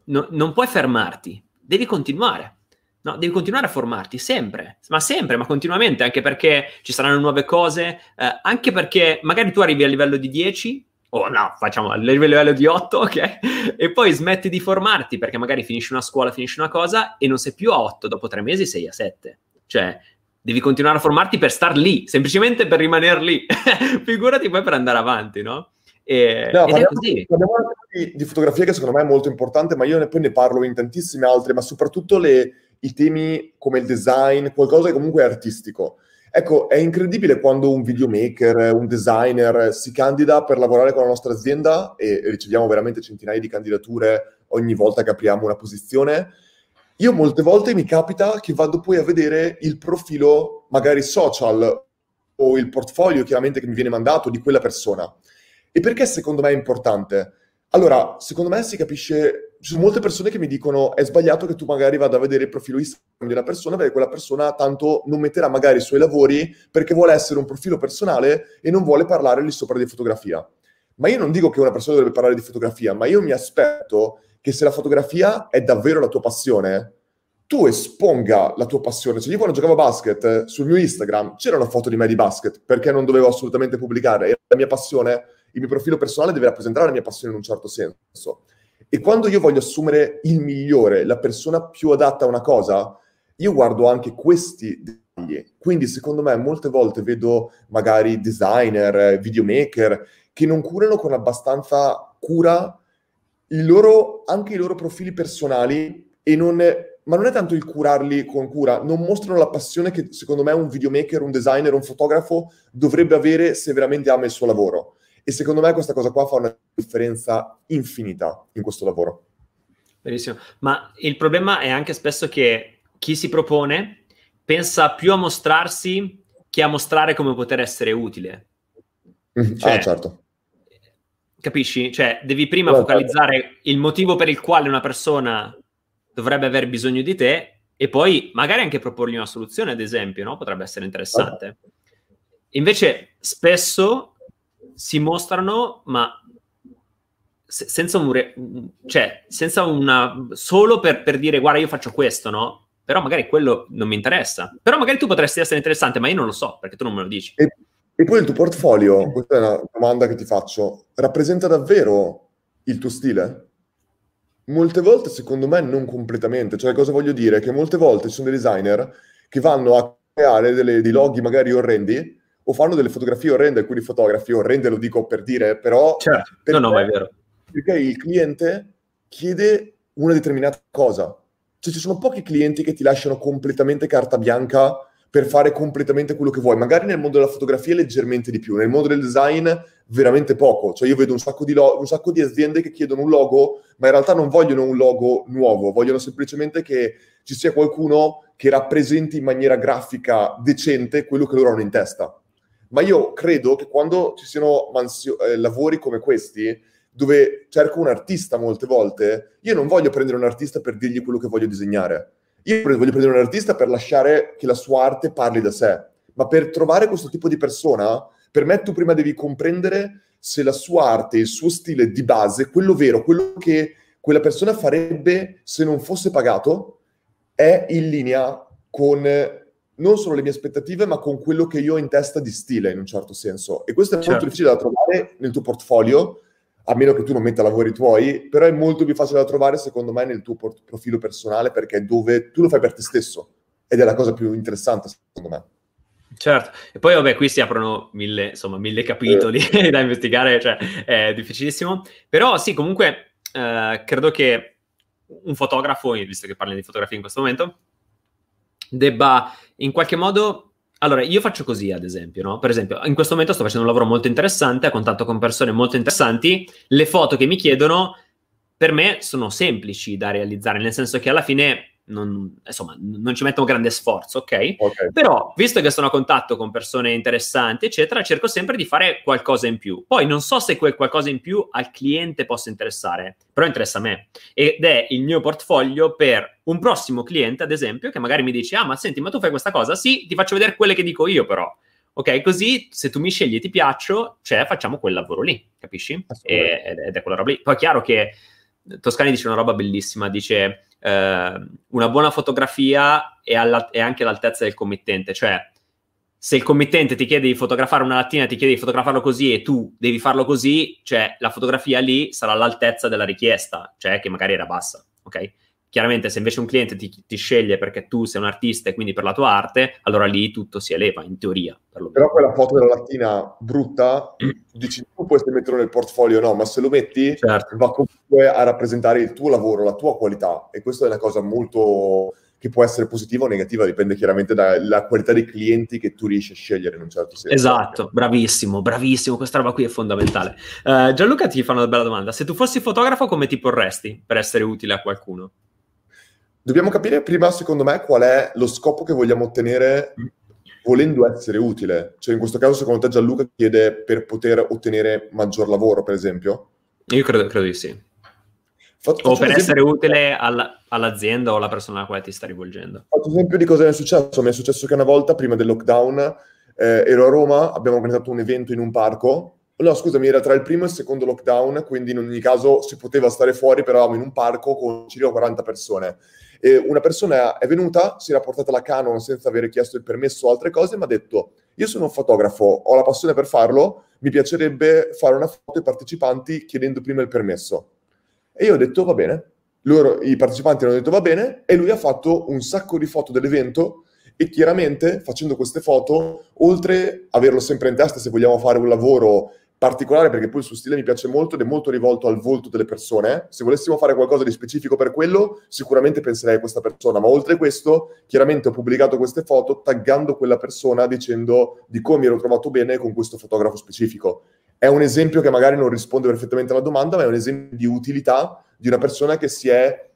A: no, non puoi fermarti, devi continuare No, devi continuare a formarti sempre, ma sempre, ma continuamente, anche perché ci saranno nuove cose, eh, anche perché magari tu arrivi a livello di 10, o no, facciamo a livello di 8, ok? E poi smetti di formarti perché magari finisci una scuola, finisci una cosa e non sei più a 8, dopo tre mesi sei a 7. Cioè, devi continuare a formarti per star lì, semplicemente per rimanere lì. Figurati poi per andare avanti, no?
B: E, no, parliamo, parliamo di, di, fotografia che secondo me è molto importante, ma io ne, poi ne parlo in tantissime altre, ma soprattutto le, i temi come il design, qualcosa che comunque è artistico. Ecco, è incredibile quando un videomaker, un designer si candida per lavorare con la nostra azienda e riceviamo veramente centinaia di candidature ogni volta che apriamo una posizione. Io molte volte mi capita che vado poi a vedere il profilo, magari social o il portfolio chiaramente che mi viene mandato di quella persona. E perché secondo me è importante? Allora, secondo me si capisce, ci sono molte persone che mi dicono è sbagliato che tu magari vada a vedere il profilo Instagram di una persona perché quella persona tanto non metterà magari i suoi lavori perché vuole essere un profilo personale e non vuole parlare lì sopra di fotografia. Ma io non dico che una persona dovrebbe parlare di fotografia, ma io mi aspetto che se la fotografia è davvero la tua passione, tu esponga la tua passione. Cioè, io quando giocavo a basket, sul mio Instagram c'era una foto di me di basket, perché non dovevo assolutamente pubblicare. Era la mia passione, il mio profilo personale deve rappresentare la mia passione in un certo senso. E quando io voglio assumere il migliore, la persona più adatta a una cosa, io guardo anche questi dettagli. Quindi, secondo me, molte volte vedo magari designer, videomaker, che non curano con abbastanza cura loro, anche i loro profili personali e non, ma non è tanto il curarli con cura, non mostrano la passione che secondo me un videomaker, un designer, un fotografo dovrebbe avere se veramente ama il suo lavoro. E secondo me questa cosa qua fa una differenza infinita in questo lavoro.
A: Benissimo, ma il problema è anche spesso che chi si propone pensa più a mostrarsi che a mostrare come poter essere utile.
B: Mm, cioè, ah, certo.
A: Capisci? Cioè, devi prima Però, focalizzare il motivo per il quale una persona dovrebbe aver bisogno di te e poi magari anche proporgli una soluzione, ad esempio, no? Potrebbe essere interessante. Invece, spesso si mostrano, ma se- senza un... Re- cioè, senza una... solo per, per dire, guarda, io faccio questo, no? Però magari quello non mi interessa. Però magari tu potresti essere interessante, ma io non lo so, perché tu non me lo dici.
B: E e poi il tuo portfolio, questa è una domanda che ti faccio, rappresenta davvero il tuo stile? Molte volte, secondo me, non completamente. Cioè, cosa voglio dire? Che molte volte ci sono dei designer che vanno a creare delle, dei loghi magari orrendi o fanno delle fotografie orrende, alcuni fotografi orrende, lo dico per dire, però...
A: Certo, no, no, ma è vero.
B: Perché il cliente chiede una determinata cosa. Cioè, ci sono pochi clienti che ti lasciano completamente carta bianca per fare completamente quello che vuoi. Magari nel mondo della fotografia leggermente di più, nel mondo del design veramente poco. Cioè io vedo un sacco di, lo- un sacco di aziende che chiedono un logo, ma in realtà non vogliono un logo nuovo, vogliono semplicemente che ci sia qualcuno che rappresenti in maniera grafica decente quello che loro hanno in testa. Ma io credo che quando ci siano mansio- eh, lavori come questi, dove cerco un artista molte volte, io non voglio prendere un artista per dirgli quello che voglio disegnare. Io voglio prendere un artista per lasciare che la sua arte parli da sé, ma per trovare questo tipo di persona, per me tu prima devi comprendere se la sua arte, il suo stile di base, quello vero, quello che quella persona farebbe se non fosse pagato, è in linea con non solo le mie aspettative, ma con quello che io ho in testa di stile, in un certo senso. E questo è certo. molto difficile da trovare nel tuo portfolio, a meno che tu non metta lavori tuoi, però è molto più facile da trovare secondo me nel tuo port- profilo personale perché è dove tu lo fai per te stesso ed è la cosa più interessante secondo me.
A: Certo, e poi vabbè qui si aprono mille, insomma, mille capitoli eh. da investigare, cioè è difficilissimo, però sì, comunque eh, credo che un fotografo, visto che parli di fotografia in questo momento, debba in qualche modo allora, io faccio così, ad esempio, no? Per esempio, in questo momento sto facendo un lavoro molto interessante, a contatto con persone molto interessanti. Le foto che mi chiedono, per me, sono semplici da realizzare, nel senso che alla fine non, insomma, non ci metto un grande sforzo, ok? okay? Però, visto che sono a contatto con persone interessanti, eccetera, cerco sempre di fare qualcosa in più. Poi non so se quel qualcosa in più al cliente possa interessare, però interessa a me. Ed è il mio portfolio per un prossimo cliente, ad esempio, che magari mi dice, ah, ma senti, ma tu fai questa cosa? Sì, ti faccio vedere quelle che dico io, però. Ok, così se tu mi scegli e ti piaccio, cioè facciamo quel lavoro lì, capisci? E, ed è quella roba lì. Poi è chiaro che Toscani dice una roba bellissima, dice eh, una buona fotografia è, alla, è, anche all'altezza del committente, cioè se il committente ti chiede di fotografare una lattina, ti chiede di fotografarlo così e tu devi farlo così, cioè la fotografia lì sarà all'altezza della richiesta, cioè che magari era bassa, ok? Chiaramente se invece un cliente ti, ti, sceglie perché tu sei un artista e quindi per la tua arte, allora lì tutto si eleva, in teoria.
B: Però quella foto della lattina brutta, dici tu puoi metterlo nel portfolio, no, ma se lo metti certo. va comunque a rappresentare il tuo lavoro, la tua qualità e questa è una cosa molto che può essere positiva o negativa, dipende chiaramente dalla qualità dei clienti che tu riesci a scegliere in un certo senso.
A: Esatto, bravissimo, bravissimo, questa roba qui è fondamentale. Uh, Gianluca ti fa una bella domanda, se tu fossi fotografo come ti porresti per essere utile a qualcuno?
B: Dobbiamo capire prima, secondo me, qual è lo scopo che vogliamo ottenere volendo essere utile. Cioè, in questo caso, secondo te, Gianluca chiede per poter ottenere maggior lavoro, per esempio?
A: Io credo, credo di sì. Faccio, o per essere utile alla, all'azienda o alla persona alla quale ti sta rivolgendo.
B: Faccio esempio di cosa mi è successo. Mi è successo che una volta, prima del lockdown, eh, ero a Roma, abbiamo organizzato un evento in un parco No, scusami, era tra il primo e il secondo lockdown, quindi in ogni caso si poteva stare fuori, però eravamo in un parco con circa 40 persone. E una persona è venuta, si era portata la Canon senza aver chiesto il permesso o altre cose, ma ha detto, io sono un fotografo, ho la passione per farlo, mi piacerebbe fare una foto ai partecipanti chiedendo prima il permesso. E io ho detto, va bene. Loro, I partecipanti hanno detto, va bene, e lui ha fatto un sacco di foto dell'evento e chiaramente facendo queste foto, oltre a averlo sempre in testa se vogliamo fare un lavoro particolare perché poi il suo stile mi piace molto ed è molto rivolto al volto delle persone. Se volessimo fare qualcosa di specifico per quello, sicuramente penserei a questa persona, ma oltre questo, chiaramente ho pubblicato queste foto taggando quella persona dicendo di come mi ero trovato bene con questo fotografo specifico. È un esempio che magari non risponde perfettamente alla domanda, ma è un esempio di utilità di una persona che si è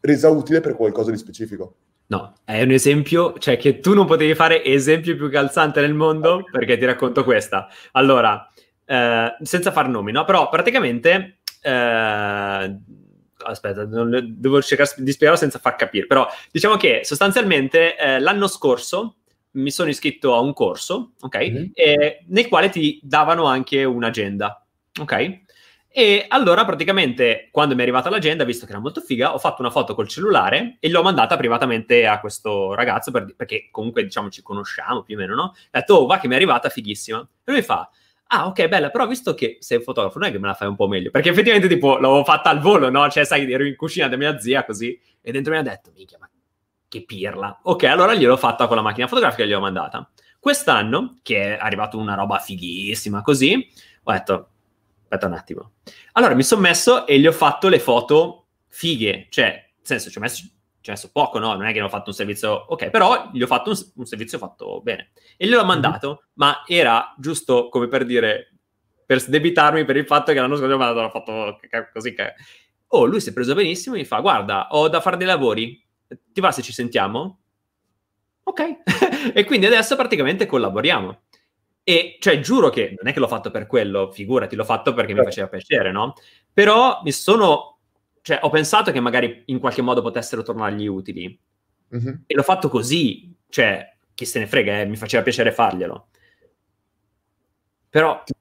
B: resa utile per qualcosa di specifico.
A: No, è un esempio, cioè che tu non potevi fare esempio più calzante nel mondo perché ti racconto questa. Allora, eh, senza far nomi, no? Però praticamente... Eh, aspetta, devo cercare di spiegarlo senza far capire, però diciamo che sostanzialmente eh, l'anno scorso mi sono iscritto a un corso, ok? Mm-hmm. E, nel quale ti davano anche un'agenda, ok? E allora praticamente quando mi è arrivata l'agenda, visto che era molto figa, ho fatto una foto col cellulare e l'ho mandata privatamente a questo ragazzo per, perché comunque diciamo ci conosciamo più o meno, no? Ho detto, oh va che mi è arrivata fighissima. E lui fa, ah ok bella, però visto che sei un fotografo non è che me la fai un po' meglio, perché effettivamente tipo l'avevo fatta al volo, no? Cioè sai, ero in cucina da mia zia così e dentro mi ha detto, minchia ma che pirla. Ok, allora gliel'ho fatta con la macchina fotografica e gliel'ho mandata. Quest'anno, che è arrivata una roba fighissima così, ho detto, aspetta un attimo. Allora mi sono messo e gli ho fatto le foto fighe, cioè, nel senso, ci ho messo ci ho messo poco, no? Non è che ho fatto un servizio, ok, però gli ho fatto un, un servizio fatto bene. E gliel'ho mhm. mandato, mm-hmm. ma era giusto come per dire, per sdebitarmi per il fatto che l'anno scorso mi hanno fatto così. Oh, lui si è preso benissimo e mi fa, guarda, ho da fare dei lavori, ti va se ci sentiamo? Ok. e quindi adesso praticamente collaboriamo. E cioè, giuro che non è che l'ho fatto per quello, figurati, l'ho fatto perché mi certo. faceva piacere, no? Però mi sono cioè, ho pensato che magari in qualche modo potessero tornargli utili. Mm-hmm. E l'ho fatto così, cioè, chi se ne frega, eh, mi faceva piacere farglielo. Però...
B: Ti,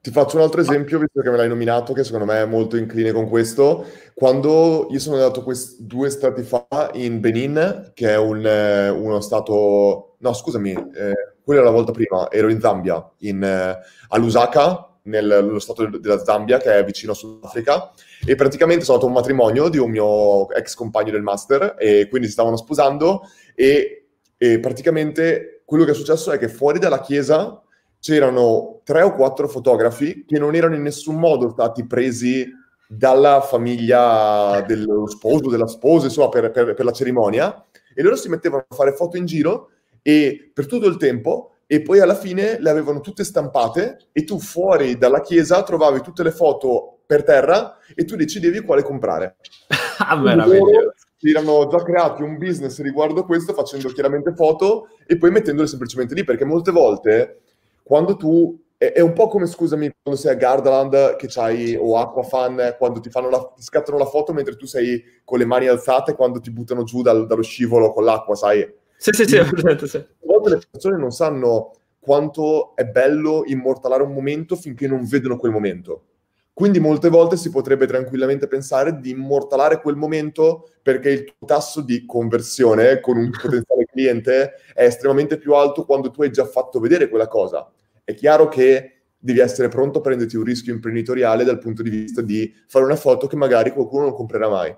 B: ti, faccio un altro esempio, visto che me l'hai nominato, che secondo me è molto incline con questo. Quando io sono andato quest- due stati fa in Benin, che è un, eh, uno stato... No, scusami, eh, quella era la volta prima, ero in Zambia, in, eh, a Lusaka, nello stato della Zambia, che è vicino a Sudafrica, e praticamente sono andato a un matrimonio di un mio ex compagno del master, e quindi si stavano sposando, e, e praticamente quello che è successo è che fuori dalla chiesa c'erano tre o quattro fotografi che non erano in nessun modo stati presi dalla famiglia dello sposo, della sposa, insomma, per, per, per la cerimonia, e loro si mettevano a fare foto in giro e per tutto il tempo e poi alla fine le avevano tutte stampate e tu fuori dalla chiesa trovavi tutte le foto per terra e tu decidevi quale comprare.
A: ah, meraviglioso.
B: Si erano già creati un business riguardo questo facendo chiaramente foto e poi mettendole semplicemente lì perché molte volte quando tu è, è un po' come scusami quando sei a Gardaland che c'hai o Aquafan quando ti, fanno la, ti scattano la foto mentre tu sei con le mani alzate quando ti buttano giù dal, dallo scivolo con l'acqua sai
A: sì, sì, sì, presente, sì. A
B: volte le persone non sanno quanto è bello immortalare un momento finché non vedono quel momento. Quindi molte volte si potrebbe tranquillamente pensare di immortalare quel momento perché il tuo tasso di conversione con un potenziale cliente è estremamente più alto quando tu hai già fatto vedere quella cosa. È chiaro che devi essere pronto a prenderti un rischio imprenditoriale dal punto di vista di fare una foto che magari qualcuno non comprerà mai.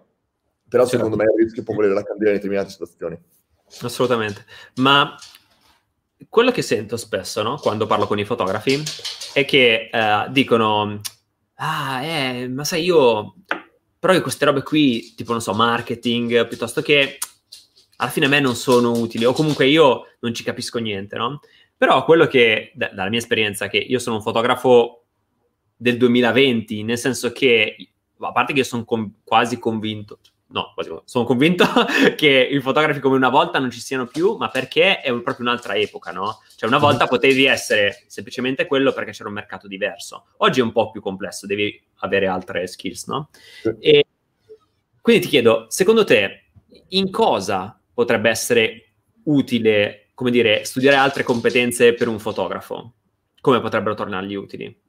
B: Però certo. secondo me il rischio può volere la candela in determinate situazioni.
A: Assolutamente. Ma quello che sento spesso, no? Quando parlo con i fotografi, è che uh, dicono, ah, eh, ma sai, io... Però io queste robe qui, tipo, non so, marketing, piuttosto che... Alla fine a me non sono utili, o comunque io non ci capisco niente, no? Però quello che, d- dalla mia esperienza, che io sono un fotografo del 2020, nel senso che, a parte che sono com- quasi convinto, no, sono convinto che i fotografi come una volta non ci siano più, ma perché è un, proprio un'altra epoca, no? Cioè una volta potevi essere semplicemente quello perché c'era un mercato diverso. Oggi è un po' più complesso, devi avere altre skills, no? E quindi ti chiedo, secondo te, in cosa potrebbe essere utile, come dire, studiare altre competenze per un fotografo? Come potrebbero tornargli utili?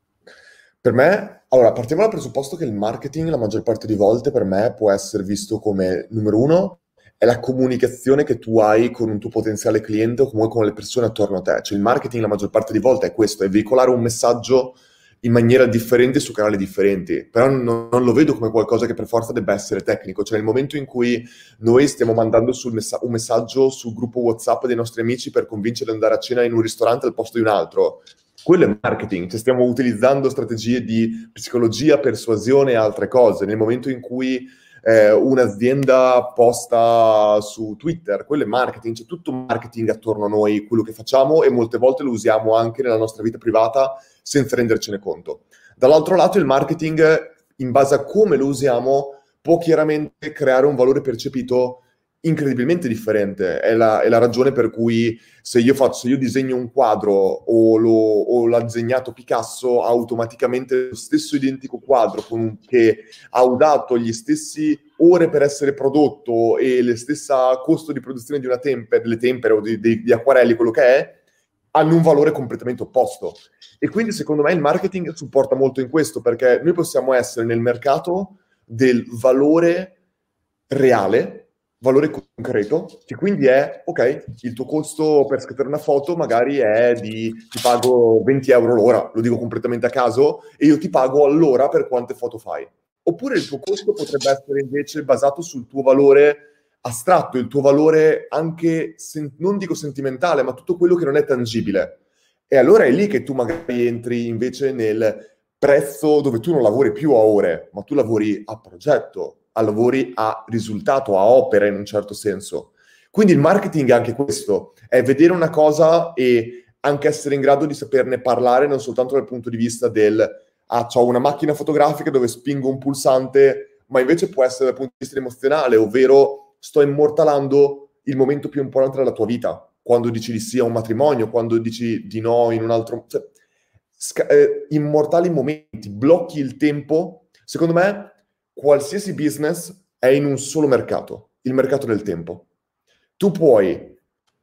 B: Per me, allora, partiamo dal presupposto che il marketing la maggior parte di volte per me può essere visto come, numero uno, è la comunicazione che tu hai con un tuo potenziale cliente o comunque con le persone attorno a te. Cioè il marketing la maggior parte di volte è questo, è veicolare un messaggio in maniera differente su canali differenti, però non, non, lo vedo come qualcosa che per forza debba essere tecnico, cioè nel momento in cui noi stiamo mandando messa- un messaggio sul gruppo WhatsApp dei nostri amici per convincerli ad andare a cena in un ristorante al posto di un altro, quello è marketing, cioè stiamo utilizzando strategie di psicologia, persuasione e altre cose. Nel momento in cui eh, un'azienda posta su Twitter, quello è marketing, c'è tutto marketing attorno a noi, quello che facciamo e molte volte lo usiamo anche nella nostra vita privata senza rendercene conto. Dall'altro lato il marketing, in base a come lo usiamo, può chiaramente creare un valore percepito incredibilmente differente. È la, è la ragione per cui se io, faccio, se io disegno un quadro o, lo, o l'ha disegnato Picasso, automaticamente lo stesso identico quadro un, che ha usato gli stessi ore per essere prodotto e lo stesso costo di produzione di una tempera, delle tempere o di, di, di acquarelli, quello che è, hanno un valore completamente opposto. E quindi secondo me il marketing supporta molto in questo, perché noi possiamo essere nel mercato del valore reale, valore concreto, che quindi è, ok, il tuo costo per scattare una foto magari è di, ti pago 20 euro l'ora, lo dico completamente a caso, e io ti pago all'ora per quante foto fai. Oppure il tuo costo potrebbe essere invece basato sul tuo valore astratto, il tuo valore anche, sen- non dico sentimentale, ma tutto quello che non è tangibile. E allora è lì che tu magari entri invece nel prezzo dove tu non lavori più a ore, ma tu lavori a progetto, a lavori a risultato, a opera in un certo senso. Quindi il marketing è anche questo, è vedere una cosa e anche essere in grado di saperne parlare non soltanto dal punto di vista del ah, ho una macchina fotografica dove spingo un pulsante, ma invece può essere dal punto di vista emozionale, ovvero sto immortalando il momento più importante della tua vita, quando dici di sì a un matrimonio, quando dici di no in un altro... Cioè, sca- eh, immortali momenti, blocchi il tempo. Secondo me qualsiasi business è in un solo mercato, il mercato del tempo. Tu puoi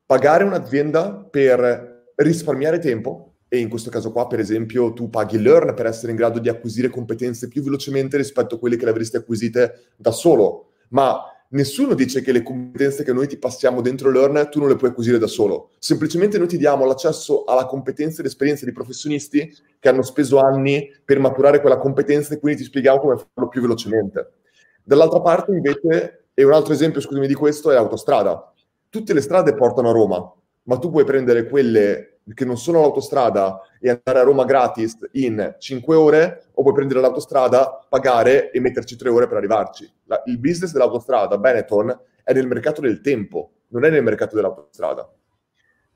B: pagare un'azienda per risparmiare tempo e in questo caso qua, per esempio, tu paghi Learn per essere in grado di acquisire competenze più velocemente rispetto a quelle che le avresti acquisite da solo. Ma nessuno dice che le competenze che noi ti passiamo dentro Learn tu non le puoi acquisire da solo. Semplicemente noi ti diamo l'accesso alla competenza e l'esperienza di professionisti che hanno speso anni per maturare quella competenza e quindi ti spieghiamo come farlo più velocemente. Dall'altra parte, invece, e un altro esempio, scusami, di questo è l'autostrada. Tutte le strade portano a Roma, ma tu puoi prendere quelle che non sono l'autostrada e andare a Roma gratis in 5 ore o puoi prendere l'autostrada, pagare e metterci 3 ore per arrivarci. La, il business dell'autostrada, Benetton, è nel mercato del tempo, non è nel mercato dell'autostrada.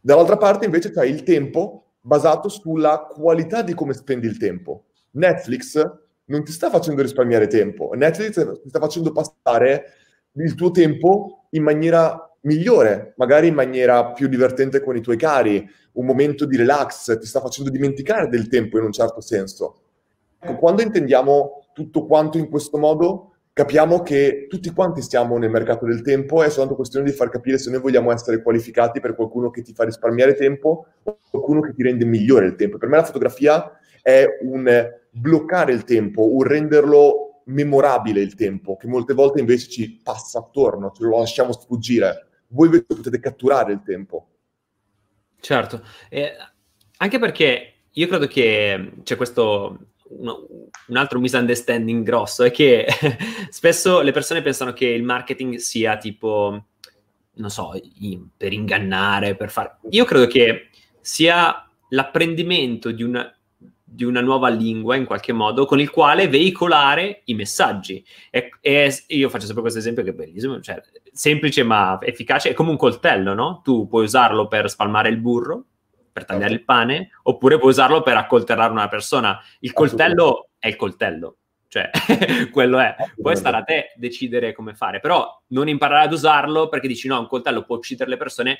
B: Dall'altra parte invece c'è il tempo basato sulla qualità di come spendi il tempo. Netflix non ti sta facendo risparmiare tempo, Netflix ti sta facendo passare il tuo tempo in maniera migliore, magari in maniera più divertente con i tuoi cari, un momento di relax, ti sta facendo dimenticare del tempo in un certo senso. Ecco, quando intendiamo tutto quanto in questo modo, capiamo che tutti quanti stiamo nel mercato del tempo, è soltanto questione di far capire se noi vogliamo essere qualificati per qualcuno che ti fa risparmiare tempo o qualcuno che ti rende migliore il tempo. Per me la fotografia è un bloccare il tempo, un renderlo memorabile il tempo, che molte volte invece ci passa attorno, ce lo lasciamo sfuggire voi invece potete catturare il tempo.
A: Certo, eh, anche perché io credo che c'è questo un altro misunderstanding grosso è che spesso le persone pensano che il marketing sia tipo, non so, in, per ingannare, per fare... Io credo che sia l'apprendimento di una, di una nuova lingua in qualche modo con il quale veicolare i messaggi. E, e io faccio sempre questo esempio che è bellissimo, cioè semplice ma efficace, è come un coltello, no? Tu puoi usarlo per spalmare il burro, per tagliare il pane, oppure puoi usarlo per accoltellare una persona. Il coltello è il coltello, cioè quello è. Poi starà a te decidere come fare, però non imparare ad usarlo perché dici no, un coltello può uccidere le persone,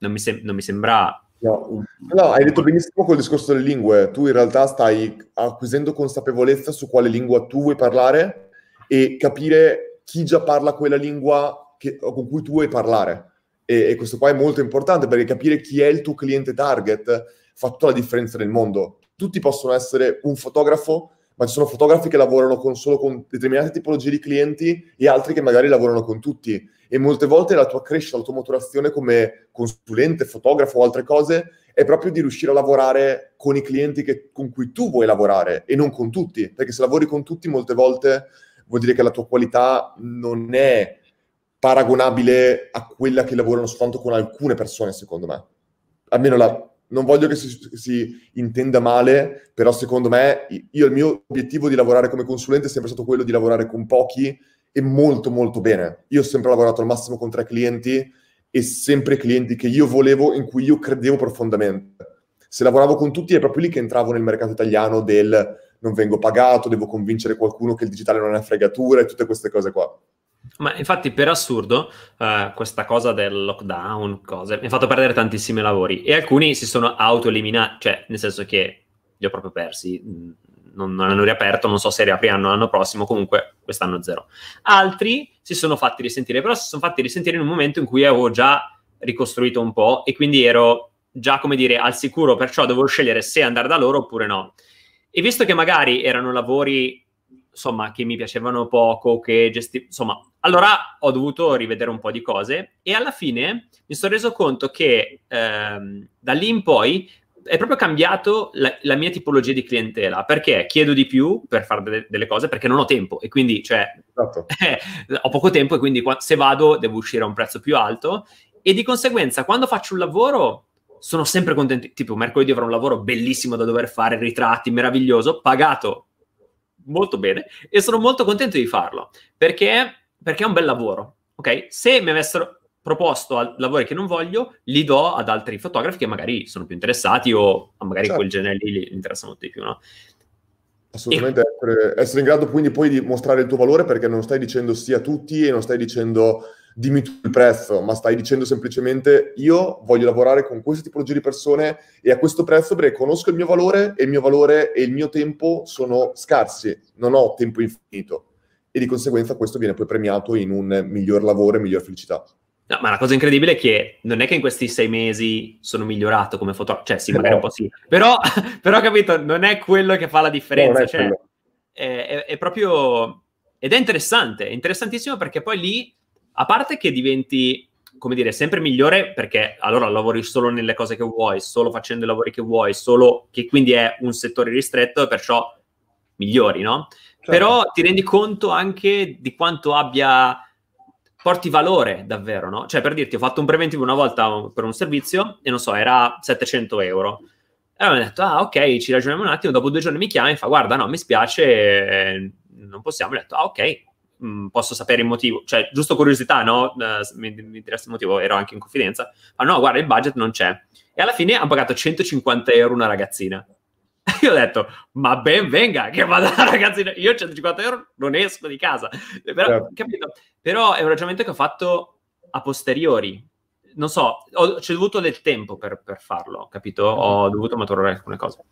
A: non mi, sem- non mi sembra...
B: No. no, hai detto benissimo col discorso delle lingue. Tu in realtà stai acquisendo consapevolezza su quale lingua tu vuoi parlare e capire chi già parla quella lingua che, con cui tu vuoi parlare. E, e, questo qua è molto importante perché capire chi è il tuo cliente target fa tutta la differenza nel mondo. tutti possono essere un fotografo, ma ci sono fotografi che lavorano con, solo con determinate tipologie di clienti e altri che magari lavorano con tutti. E molte volte la tua crescita, la tua maturazione come consulente, fotografo o altre cose è proprio di riuscire a lavorare con i clienti che, con cui tu vuoi lavorare e non con tutti. Perché se lavori con tutti, molte volte vuol dire che la tua qualità non è paragonabile a quella che lavorano soltanto con alcune persone, secondo me. Almeno la, non voglio che si, si, intenda male, però secondo me io il mio obiettivo di lavorare come consulente è sempre stato quello di lavorare con pochi e molto molto bene. Io ho sempre lavorato al massimo con tre clienti e sempre clienti che io volevo, in cui io credevo profondamente. Se lavoravo con tutti è proprio lì che entravo nel mercato italiano del non vengo pagato, devo convincere qualcuno che il digitale non è fregatura e tutte queste cose qua.
A: Ma infatti, per assurdo, uh, questa cosa del lockdown, cose, mi ha fatto perdere tantissimi lavori e alcuni si sono auto-eliminati, cioè nel senso che li ho proprio persi, non, non hanno riaperto, non so se riapriranno l'anno prossimo, comunque quest'anno zero. Altri si sono fatti risentire, però si sono fatti risentire in un momento in cui avevo già ricostruito un po' e quindi ero già, come dire, al sicuro, perciò dovevo scegliere se andare da loro oppure no. E visto che magari erano lavori insomma, che mi piacevano poco, che gesti... insomma, allora ho dovuto rivedere un po' di cose e alla fine mi sono reso conto che ehm, da lì in poi è proprio cambiato la, la, mia tipologia di clientela perché chiedo di più per fare delle, delle cose perché non ho tempo e quindi cioè, esatto. eh, ho poco tempo e quindi se vado devo uscire a un prezzo più alto e di conseguenza quando faccio un lavoro sono sempre contento tipo mercoledì avrò un lavoro bellissimo da dover fare ritratti meraviglioso pagato molto bene e sono molto contento di farlo perché, perché è un bel lavoro. Ok? Se mi avessero proposto lavori che non voglio, li do ad altri fotografi che magari sono più interessati o magari certo. quel genere lì li interessa molto di più, no?
B: Assolutamente, e... essere, essere, in grado quindi poi di mostrare il tuo valore perché non stai dicendo sì a tutti e non stai dicendo dimmi tu il prezzo, ma stai dicendo semplicemente io voglio lavorare con questa tipologia di persone e a questo prezzo perché conosco il mio valore e il mio valore e il mio tempo sono scarsi, non ho tempo infinito e di conseguenza questo viene poi premiato in un miglior lavoro e miglior felicità.
A: No, ma la cosa incredibile è che non è che in questi sei mesi sono migliorato come fotografo, cioè sì, magari no. un po' sì, però, però capito, non è quello che fa la differenza, no, cioè, è, è, è proprio... Ed è interessante, è interessantissimo perché poi lì a parte che diventi, come dire, sempre migliore perché allora lavori solo nelle cose che vuoi, solo facendo i lavori che vuoi, solo che quindi è un settore ristretto e perciò migliori, no? Certo. Però ti rendi conto anche di quanto abbia porti valore davvero, no? Cioè, per dirti, ho fatto un preventivo una volta per un servizio e non so, era 700 euro. E allora ho detto, ah, ok, ci ragioniamo un attimo. Dopo due giorni mi chiama e fa, guarda, no, mi spiace, eh, non possiamo. Ho detto, ah, ok, mh, mm, posso sapere il motivo, cioè giusto curiosità, no? Uh, mi, mi, interessa il motivo, ero anche in confidenza, ma no, guarda, il budget non c'è. E alla fine hanno pagato 150 euro una ragazzina. Io ho detto, ma ben venga, che vada la ragazzina, io 150 euro non esco di casa. Però, certo. capito? Però è un ragionamento che ho fatto a posteriori. Non so, ho, c'è dovuto del tempo per, per, farlo, capito? Ho dovuto maturare alcune cose.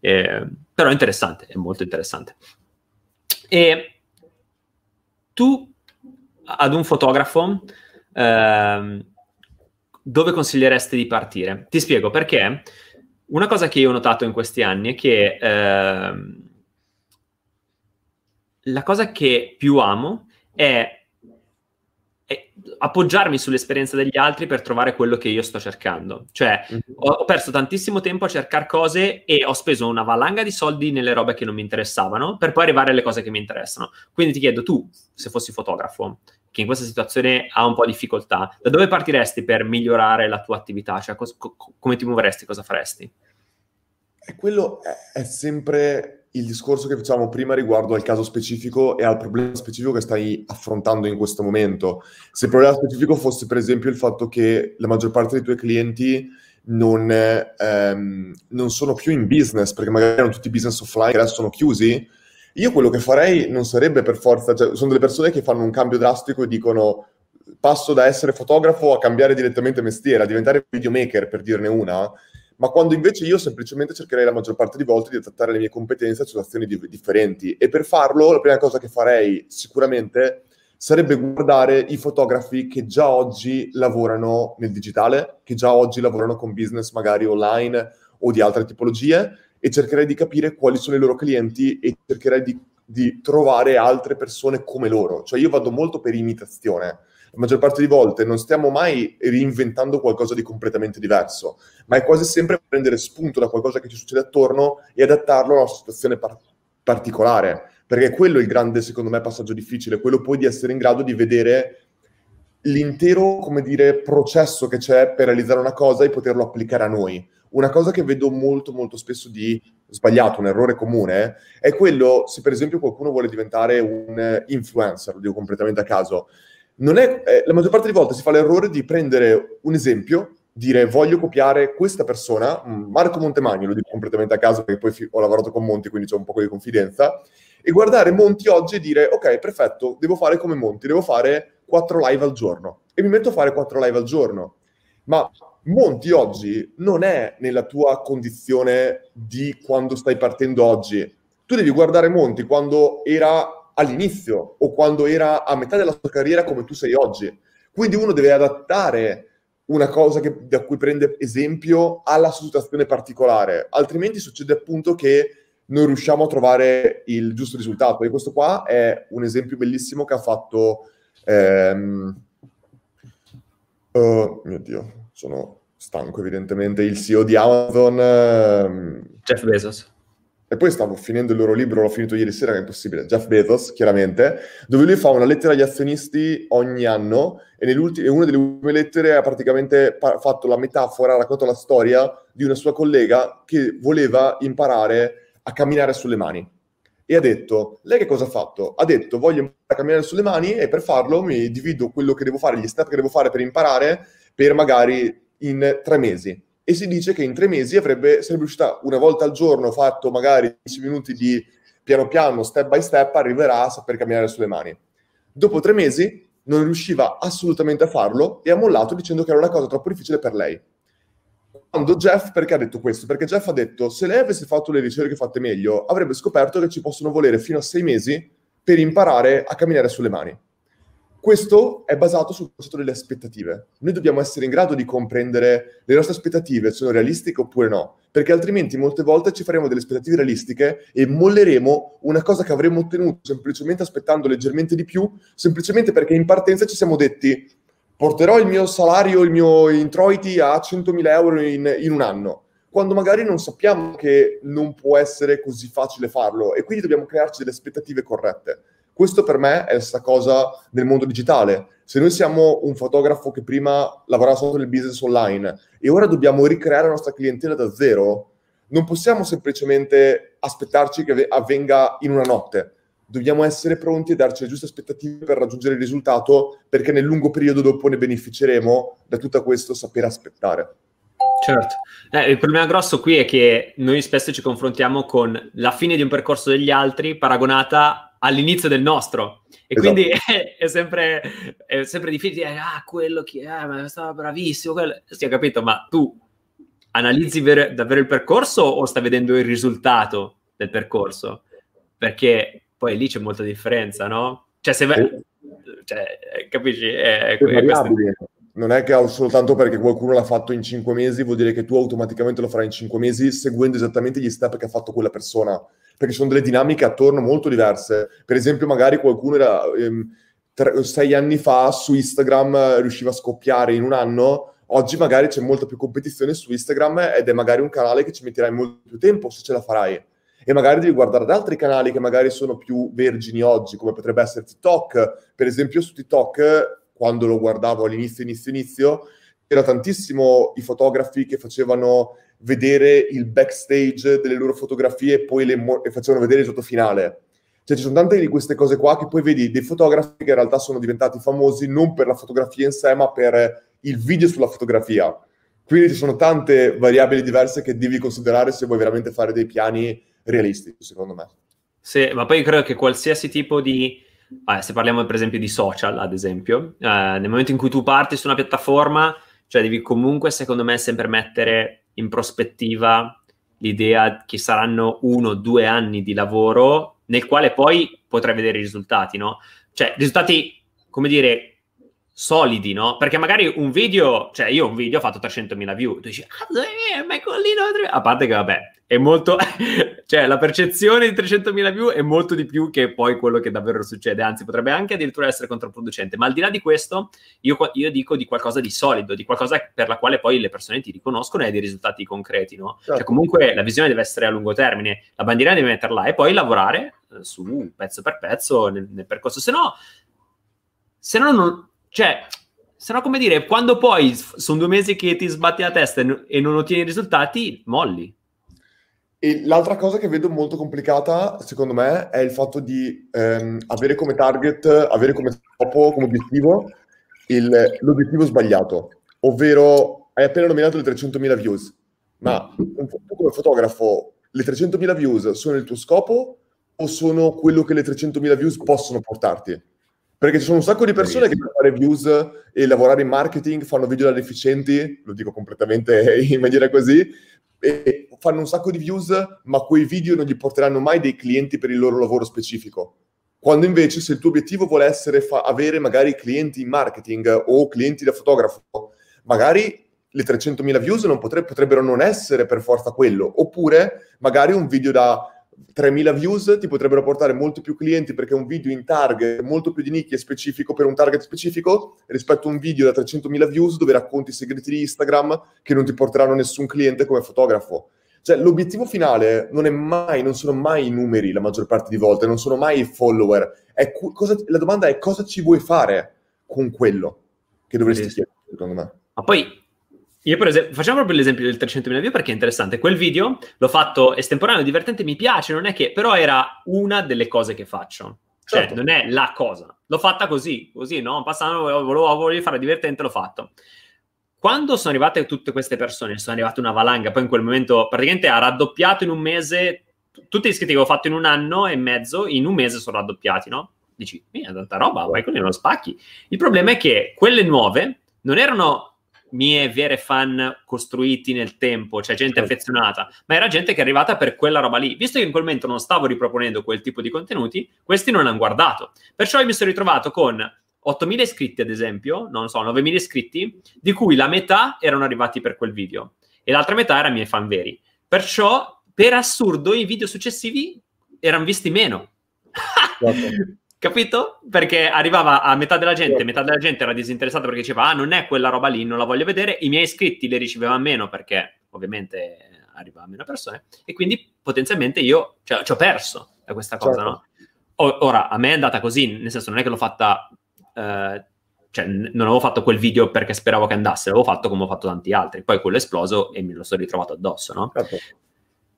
A: Eh, però è interessante, è molto interessante. E tu ad un fotografo eh, dove consiglieresti di partire? Ti spiego perché una cosa che io ho notato in questi anni è che eh, la cosa che più amo è appoggiarmi sull'esperienza degli altri per trovare quello che io sto cercando. Cioè, mm-hmm. ho, ho, perso tantissimo tempo a cercare cose e ho speso una valanga di soldi nelle robe che non mi interessavano per poi arrivare alle cose che mi interessano. Quindi ti chiedo, tu, se fossi fotografo, che in questa situazione ha un po' di difficoltà, da dove partiresti per migliorare la tua attività? Cioè, cos- co- come ti muoveresti? Cosa faresti?
B: E quello è sempre il discorso che facciamo prima riguardo al caso specifico e al problema specifico che stai affrontando in questo momento. Se il problema specifico fosse, per esempio, il fatto che la maggior parte dei tuoi clienti non, ehm, non sono più in business, perché magari erano tutti business offline che adesso sono chiusi, io quello che farei non sarebbe per forza, cioè, sono delle persone che fanno un cambio drastico e dicono passo da essere fotografo a cambiare direttamente mestiere, a diventare videomaker, per dirne una, ma quando invece io semplicemente cercherei la maggior parte di volte di adattare le mie competenze a situazioni di- differenti. E per farlo, la prima cosa che farei sicuramente sarebbe guardare i fotografi che già oggi lavorano nel digitale, che già oggi lavorano con business magari online o di altre tipologie, e cercherei di capire quali sono i loro clienti e cercherei di, di trovare altre persone come loro. Cioè io vado molto per imitazione. La maggior parte di volte non stiamo mai reinventando qualcosa di completamente diverso, ma è quasi sempre prendere spunto da qualcosa che ci succede attorno e adattarlo a una situazione par- particolare. Perché quello è il grande, secondo me, passaggio difficile, quello poi di essere in grado di vedere l'intero, come dire, processo che c'è per realizzare una cosa e poterlo applicare a noi una cosa che vedo molto molto spesso di sbagliato, un errore comune, è quello se per esempio qualcuno vuole diventare un influencer, lo dico completamente a caso, è, eh, la maggior parte delle volte si fa l'errore di prendere un esempio, dire voglio copiare questa persona, mm, Marco Montemagni, lo dico completamente a caso perché poi fi- ho lavorato con Monti, quindi c'è un po' di confidenza, e guardare Monti oggi e dire ok, perfetto, devo fare come Monti, devo fare quattro live al giorno. E mi metto a fare quattro live al giorno. Ma Monti oggi non è nella tua condizione di quando stai partendo oggi. Tu devi guardare Monti quando era all'inizio o quando era a metà della sua carriera come tu sei oggi. Quindi uno deve adattare una cosa che, da cui prende esempio alla sua situazione particolare, altrimenti succede appunto che non riusciamo a trovare il giusto risultato. E questo qua è un esempio bellissimo che ha fatto... Ehm, oh mio Dio, sono stanco evidentemente, il CEO di Amazon. Ehm,
A: Jeff Bezos.
B: E poi stavo finendo il loro libro, l'ho finito ieri sera, che è impossibile, Jeff Bezos, chiaramente, dove lui fa una lettera agli azionisti ogni anno e, e una delle ultime lettere ha praticamente pa- fatto la metafora, ha raccontato la storia di una sua collega che voleva imparare a camminare sulle mani. E ha detto, lei che cosa ha fatto? Ha detto, voglio imparare a camminare sulle mani e per farlo mi divido quello che devo fare, gli step che devo fare per imparare per magari in tre mesi. E si dice che in tre mesi avrebbe, sarebbe riuscita una volta al giorno, fatto magari 10 minuti di piano piano, step by step, arriverà a saper camminare sulle mani. Dopo tre mesi non riusciva assolutamente a farlo e ha mollato dicendo che era una cosa troppo difficile per lei. Quando Jeff, perché ha detto questo? Perché Jeff ha detto, se lei avesse fatto le ricerche fatte meglio, avrebbe scoperto che ci possono volere fino a sei mesi per imparare a camminare sulle mani. Questo è basato sul concetto delle aspettative. Noi dobbiamo essere in grado di comprendere le nostre aspettative sono realistiche oppure no, perché altrimenti molte volte ci faremo delle aspettative realistiche e molleremo una cosa che avremmo ottenuto semplicemente aspettando leggermente di più, semplicemente perché in partenza ci siamo detti porterò il mio salario, il mio introiti a 100.000 euro in, in un anno quando magari non sappiamo che non può essere così facile farlo e quindi dobbiamo crearci delle aspettative corrette. Questo per me è la stessa cosa nel mondo digitale. Se noi siamo un fotografo che prima lavorava solo nel business online e ora dobbiamo ricreare la nostra clientela da zero, non possiamo semplicemente aspettarci che avvenga in una notte. Dobbiamo essere pronti e darci le giuste aspettative per raggiungere il risultato, perché nel lungo periodo dopo ne beneficeremo da tutto questo sapere aspettare.
A: Certo, eh, il problema grosso qui è che noi spesso ci confrontiamo con la fine di un percorso degli altri paragonata all'inizio del nostro. E esatto. quindi è, è, sempre, è sempre difficile dire, ah, quello che è, ma stava bravissimo. Quello... Sì, ho capito, ma tu analizzi ver- davvero il percorso o stai vedendo il risultato del percorso? Perché poi lì c'è molta differenza, no? Cioè, se... Ve- cioè, capisci? È, è,
B: è non è che soltanto perché qualcuno l'ha fatto in cinque mesi vuol dire che tu automaticamente lo farai in cinque mesi seguendo esattamente gli step che ha fatto quella persona perché sono delle dinamiche attorno molto diverse. Per esempio, magari qualcuno era ehm, tre, sei anni fa su Instagram eh, riusciva a scoppiare in un anno, oggi magari c'è molta più competizione su Instagram ed è magari un canale che ci metterai molto più tempo se ce la farai. E magari devi guardare ad altri canali che magari sono più vergini oggi, come potrebbe essere TikTok. Per esempio, su TikTok, quando lo guardavo all'inizio, inizio, inizio, c'era tantissimo i fotografi che facevano vedere il backstage delle loro fotografie e poi le mo- e facevano vedere il risultato finale. Cioè ci sono tante di queste cose qua che poi vedi dei fotografi che in realtà sono diventati famosi non per la fotografia in sé, ma per il video sulla fotografia. Quindi ci sono tante variabili diverse che devi considerare se vuoi veramente fare dei piani realistici, secondo me.
A: Sì, ma poi credo che qualsiasi tipo di... Eh, se parliamo per esempio di social, ad esempio, eh, nel momento in cui tu parti su una piattaforma, cioè devi comunque, secondo me, sempre mettere in prospettiva l'idea che saranno uno o due anni di lavoro nel quale poi potrai vedere i risultati, no? Cioè, risultati, come dire, solidi, no? Perché magari un video, cioè io un video ho fatto 300.000 view, tu dici, ah, ma è collino, a parte che vabbè, è molto, cioè la percezione di 300.000 view è molto di più che poi quello che davvero succede, anzi potrebbe anche addirittura essere controproducente, ma al di là di questo io, io dico di qualcosa di solido, di qualcosa per la quale poi le persone ti riconoscono e hai dei risultati concreti, no? Certo. Cioè comunque la visione deve essere a lungo termine, la bandiera deve metterla e poi lavorare eh, su pezzo per pezzo nel, nel percorso, se no, se no non, cioè se no, come dire, quando poi sono due mesi che ti sbatti la testa e non ottieni i risultati, molli.
B: E l'altra cosa che vedo molto complicata, secondo me, è il fatto di ehm, avere come target, avere come scopo, come obiettivo, il, l'obiettivo sbagliato. Ovvero, hai appena nominato le 300.000 views, ma tu come fotografo, le 300.000 views sono il tuo scopo o sono quello che le 300.000 views possono portarti? Perché ci sono un sacco di persone che per fare views e lavorare in marketing fanno video da deficienti, lo dico completamente in maniera così, e fanno un sacco di views, ma quei video non gli porteranno mai dei clienti per il loro lavoro specifico. Quando invece se il tuo obiettivo vuole essere fa- avere magari clienti in marketing o clienti da fotografo, magari le 300.000 views non potre- potrebbero non essere per forza quello, oppure magari un video da 3.000 views ti potrebbero portare molti più clienti perché un video in target molto più di nicchia e specifico per un target specifico rispetto a un video da 300.000 views dove racconti i segreti di Instagram che non ti porteranno nessun cliente come fotografo. Cioè, l'obiettivo finale non è mai, non sono mai i numeri la maggior parte di volte, non sono mai i follower. Cu- cosa, la domanda è cosa ci vuoi fare con quello che dovresti sì. chiedere, secondo me.
A: Ma poi io per esempio, facciamo proprio l'esempio del 300.000 view perché è interessante. Quel video l'ho fatto estemporaneo, divertente, mi piace, non è che, però era una delle cose che faccio. Cioè, certo. non è la cosa. L'ho fatta così, così, no? Passando, volevo, volevo fare divertente, l'ho fatto. Quando sono arrivate tutte queste persone, sono arrivate una valanga, poi in quel momento praticamente ha raddoppiato in un mese, tutti gli iscritti che avevo fatto in un anno e mezzo, in un mese sono raddoppiati, no? Dici, è tanta roba, vai con lo spacchi. Il problema è che quelle nuove non erano mie vere fan costruiti nel tempo, cioè gente certo. affezionata, ma era gente che è arrivata per quella roba lì. Visto che in quel momento non stavo riproponendo quel tipo di contenuti, questi non hanno guardato. Perciò io mi sono ritrovato con 8.000 iscritti, ad esempio, non so, 9.000 iscritti, di cui la metà erano arrivati per quel video e l'altra metà erano miei fan veri. Perciò, per assurdo, i video successivi erano visti meno. Certo. Capito? Perché arrivava a metà della gente, metà della gente era disinteressata perché diceva ah non è quella roba lì, non la voglio vedere, i miei iscritti le ricevevano meno perché ovviamente arrivava meno persone e quindi potenzialmente io cioè, ci ho perso da questa cosa, certo. no? O, ora, a me è andata così, nel senso non è che l'ho fatta, eh, cioè non avevo fatto quel video perché speravo che andasse, l'avevo fatto come ho fatto tanti altri, poi quello è esploso e me lo sono ritrovato addosso, no? Certo.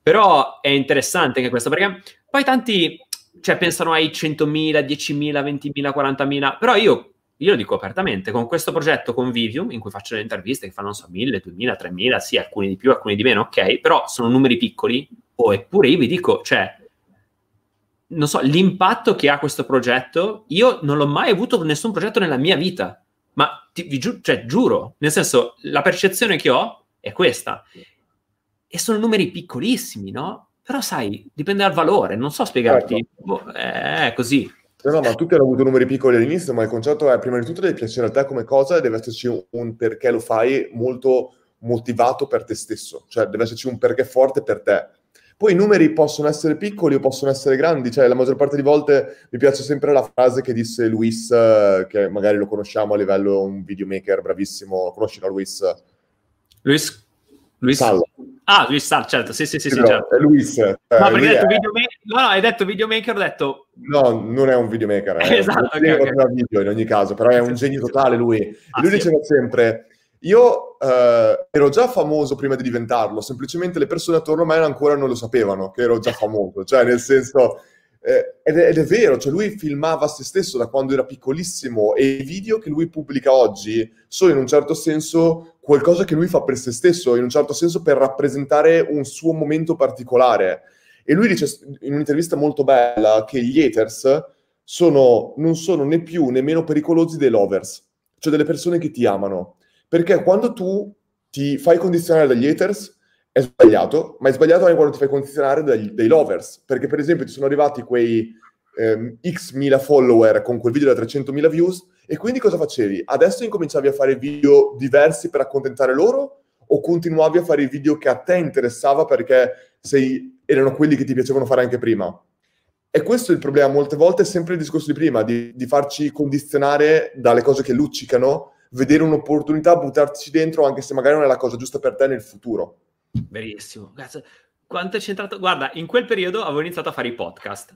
A: Però è interessante anche questo perché poi tanti cioè pensano ai 100.000, 10.000, 20.000, 40.000, però io, io lo dico apertamente, con questo progetto con Vivium, in cui faccio le interviste che fanno, non so, 1.000, 2.000, 3.000, sì, alcuni di più, alcuni di meno, ok, però sono numeri piccoli, oh, eppure io vi dico, cioè, non so, l'impatto che ha questo progetto, io non l'ho mai avuto nessun progetto nella mia vita, ma ti, vi giu- cioè, giuro, nel senso, la percezione che ho è questa. E sono numeri piccolissimi, no? Però sai, dipende dal valore, non so spiegarti. Certo. Boh, è così.
B: No, no, ma tutti hanno avuto numeri piccoli all'inizio, ma il concetto è prima di tutto deve piacere a te come cosa e deve esserci un, un perché lo fai molto motivato per te stesso, cioè deve esserci un perché forte per te. Poi i numeri possono essere piccoli o possono essere grandi, cioè la maggior parte di volte mi piace sempre la frase che disse Luis, che magari lo conosciamo a livello un videomaker bravissimo, conosci no Luis?
A: Luis Luis Salla. Ah, Luis Salla, certo, sì, sì, sì, sì certo.
B: È Luis. Eh,
A: no, perché hai detto, videomaker, no, no, hai detto videomaker, ho detto...
B: No, non è un videomaker, è esatto, okay, okay. video in ogni caso, però è un genio totale lui. Ah, lui sì. diceva sempre, io eh, ero già famoso prima di diventarlo, semplicemente le persone attorno a me ancora non lo sapevano che ero già famoso, cioè nel senso... Eh, ed, è, ed, è, vero, cioè lui filmava se stesso da quando era piccolissimo e i video che lui pubblica oggi sono in un certo senso qualcosa che lui fa per se stesso, in un certo senso per rappresentare un suo momento particolare. E lui dice in un'intervista molto bella che gli haters sono, non sono né più né meno pericolosi dei lovers, cioè delle persone che ti amano. Perché quando tu ti fai condizionare dagli haters è sbagliato, ma è sbagliato anche quando ti fai condizionare dai, dai lovers. Perché per esempio ti sono arrivati quei ehm, x mila follower con quel video da 300.000 views e quindi cosa facevi? Adesso incominciavi a fare video diversi per accontentare loro o continuavi a fare i video che a te interessava perché sei, erano quelli che ti piacevano fare anche prima. E questo è il problema, molte volte è sempre il discorso di prima, di, di farci condizionare dalle cose che luccicano, vedere un'opportunità, buttarci dentro, anche se magari non è la cosa giusta per te nel futuro.
A: Verissimo. Grazie. Quanto è centrato? Guarda, in quel periodo avevo iniziato a fare i podcast.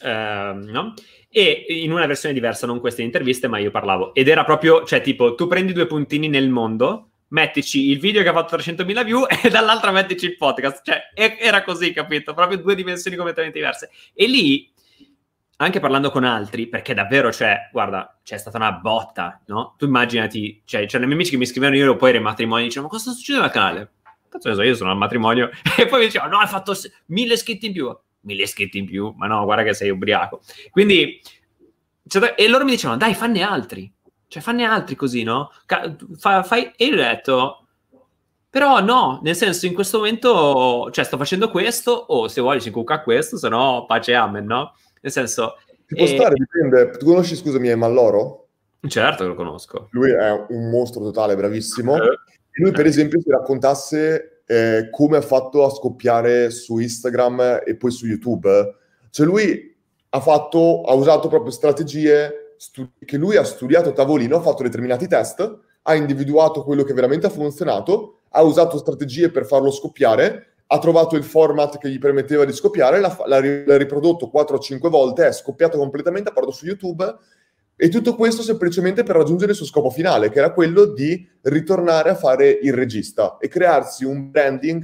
A: Uh, no? E in una versione diversa, non queste interviste, ma io parlavo. Ed era proprio, cioè, tipo, tu prendi due puntini nel mondo, mettici il video che ha fatto 300.000 view e dall'altra mettici il podcast. Cioè, era così, capito? Proprio due dimensioni completamente diverse. E lì, anche parlando con altri, perché davvero, cioè, guarda, c'è stata una botta, no? Tu immaginati, cioè, c'erano i miei amici che mi scrivevano io poi ero in matrimonio dicevano, ma cosa sta succedendo al canale? Cazzo ne so, io sono al matrimonio. E poi mi dicevano, no, hai fatto mille iscritti in più. Mille iscritti in più? Ma no, guarda che sei ubriaco. Quindi, cioè, e loro mi dicevano, dai, fanne altri. Cioè, fanne altri così, no? Fa, fai... E io ho detto, però no, nel senso, in questo momento, cioè, sto facendo questo, o se vuoi ci cucca questo, se no, pace amen, no? Nel senso...
B: Ci può e... stare, dipende. Tu conosci, scusami, Malloro?
A: Certo che lo conosco.
B: Lui è un mostro totale, bravissimo. Eh. Lui, per esempio, si raccontasse eh, come ha fatto a scoppiare su Instagram e poi su YouTube. Cioè, lui ha, fatto, ha usato proprio strategie stu- che lui ha studiato a tavolino, ha fatto determinati test, ha individuato quello che veramente ha funzionato, ha usato strategie per farlo scoppiare, ha trovato il format che gli permetteva di scoppiare, l'ha, l'ha, riprodotto 4 o 5 volte, è scoppiato completamente, ha portato su YouTube e tutto questo semplicemente per raggiungere il suo scopo finale, che era quello di ritornare a fare il regista e crearsi un branding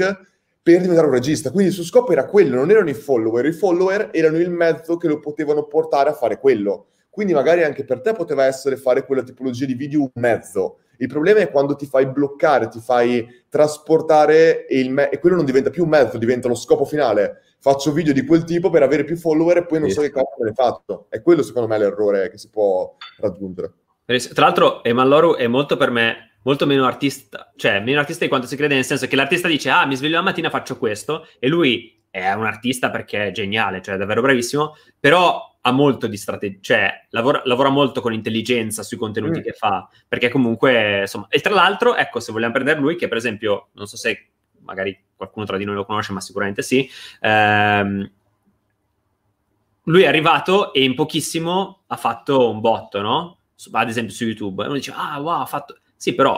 B: per diventare un regista. Quindi il suo scopo era quello, non erano i follower, i follower erano il mezzo che lo potevano portare a fare quello. Quindi magari anche per te poteva essere fare quella tipologia di video un mezzo. Il problema è quando ti fai bloccare, ti fai trasportare e, me- e quello non diventa più un mezzo, diventa lo scopo finale faccio video di quel tipo per avere più follower e poi non so che cosa ne faccio. È quello secondo me l'errore che si può raggiungere.
A: Tra l'altro Eman è molto per me molto meno artista, cioè meno artista di quanto si crede, nel senso che l'artista dice ah mi sveglio la mattina faccio questo e lui è un artista perché è geniale, cioè è davvero bravissimo, però ha molto di strategia, cioè lavora, lavora, molto con intelligenza sui contenuti mm. che fa, perché comunque insomma, e tra l'altro ecco se vogliamo prendere lui che per esempio, non so se magari qualcuno tra di noi lo conosce, ma sicuramente sì. Ehm, lui è arrivato e in pochissimo ha fatto un botto, no? Ad esempio su YouTube. E uno dice, ah, wow, ha fatto... Sì, però,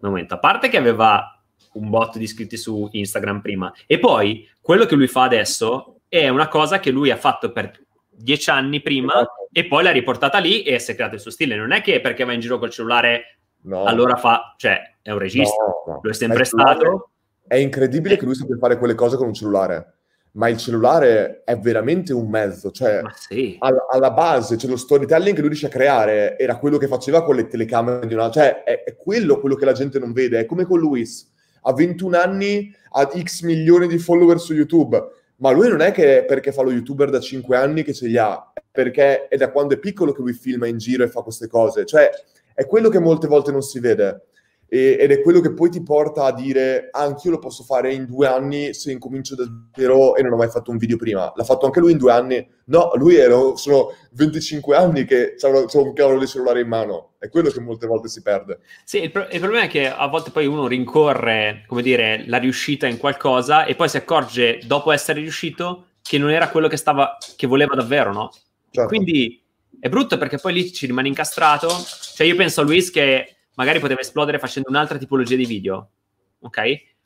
A: un momento, a parte che aveva un botto di iscritti su Instagram prima, e poi quello che lui fa adesso è una cosa che lui ha fatto per dieci anni prima esatto. e poi l'ha riportata lì e si è creato il suo stile. Non è che perché va in giro col cellulare no. allora fa... Cioè, è un regista, no, no. lo è sempre è stato
B: è incredibile che lui sappia fare quelle cose con un cellulare, ma il cellulare è veramente un mezzo, cioè sì. alla, alla, base, cioè lo storytelling che lui riesce a creare era quello che faceva con le telecamere di una... cioè è, è quello, quello che la gente non vede, è come con Luis, ha 21 anni, ha x milioni di follower su YouTube, ma lui non è che perché fa lo youtuber da 5 anni che ce li ha, perché è da quando è piccolo che lui filma in giro e fa queste cose, cioè è quello che molte volte non si vede e, ed è quello che poi ti porta a dire anch'io lo posso fare in due anni se incomincio da zero e non ho mai fatto un video prima. L'ha fatto anche lui in due anni? No, lui era, sono 25 anni che c'ha un cavolo di cellulare in mano. È quello che molte volte si perde.
A: Sì, il, pro- il, problema è che a volte poi uno rincorre, come dire, la riuscita in qualcosa e poi si accorge, dopo essere riuscito, che non era quello che, stava, che voleva davvero, no? Certo. Quindi è brutto perché poi lì ci rimane incastrato. Cioè io penso a Luis che magari poteva esplodere facendo un'altra tipologia di video, ok?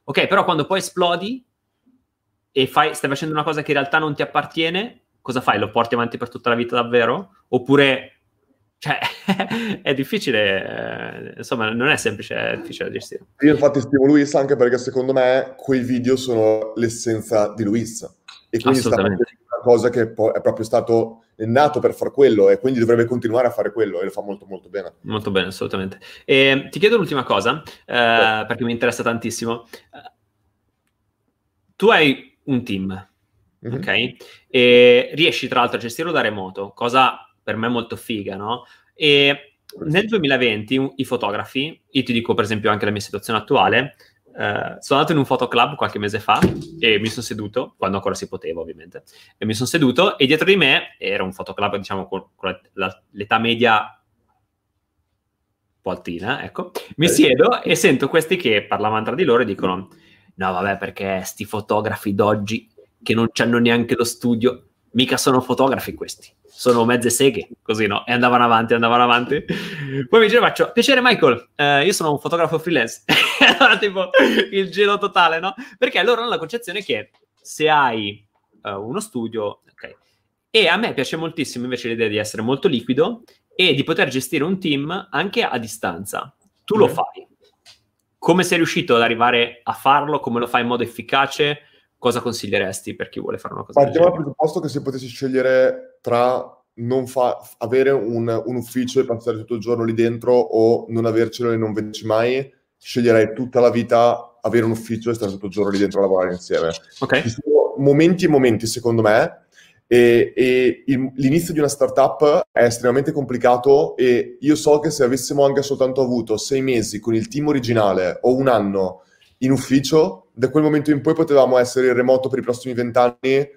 A: Ok, però quando poi esplodi e fai, stai facendo una cosa che in realtà non ti appartiene, cosa fai? Lo porti avanti per tutta la vita davvero? Oppure, cioè, è difficile, eh, insomma, non è semplice, è difficile da gestire.
B: Io infatti stimo Luis anche perché secondo me quei video sono l'essenza di Luis. E quindi sta una cosa che è proprio stato è nato per fare quello e quindi dovrebbe continuare a fare quello e lo fa molto molto bene.
A: Molto bene, assolutamente. E ti chiedo l'ultima cosa, eh, sì. perché mi interessa tantissimo. Tu hai un team, mm-hmm. ok? E riesci tra l'altro a gestirlo da remoto, cosa per me molto figa, no? E nel 2020 i fotografi, io ti dico per esempio anche la mia situazione attuale, Uh, sono andato in un fotoclub qualche mese fa e mi sono seduto, quando ancora si poteva ovviamente, e mi sono seduto e dietro di me era un fotoclub diciamo con, con la, l'età media po' altina, ecco, mi siedo e sento questi che parlavano tra di loro e dicono no vabbè perché sti fotografi d'oggi che non hanno neanche lo studio, mica sono fotografi questi, sono mezze seghe, così no, e andavano avanti, andavano avanti. Poi mi dice, faccio, piacere Michael, eh, io sono un fotografo freelance. allora tipo il gelo totale, no? Perché loro hanno la concezione che se hai uh, uno studio, ok, e a me piace moltissimo invece l'idea di essere molto liquido e di poter gestire un team anche a distanza. Tu mm. lo fai. Come sei riuscito ad arrivare a farlo? Come lo fai in modo efficace? Cosa consiglieresti per chi vuole fare una cosa?
B: Partiamo dal presupposto che se potessi scegliere tra non fa, avere un, un, ufficio e passare tutto il giorno lì dentro o non avercelo e non vederci mai, sceglierei tutta la vita avere un ufficio e stare tutto il giorno lì dentro a lavorare insieme.
A: Ok.
B: Ci sono momenti e momenti, secondo me, e, e il, l'inizio di una startup è estremamente complicato e io so che se avessimo anche soltanto avuto sei mesi con il team originale o un anno in ufficio, da quel momento in poi potevamo essere in remoto per i prossimi vent'anni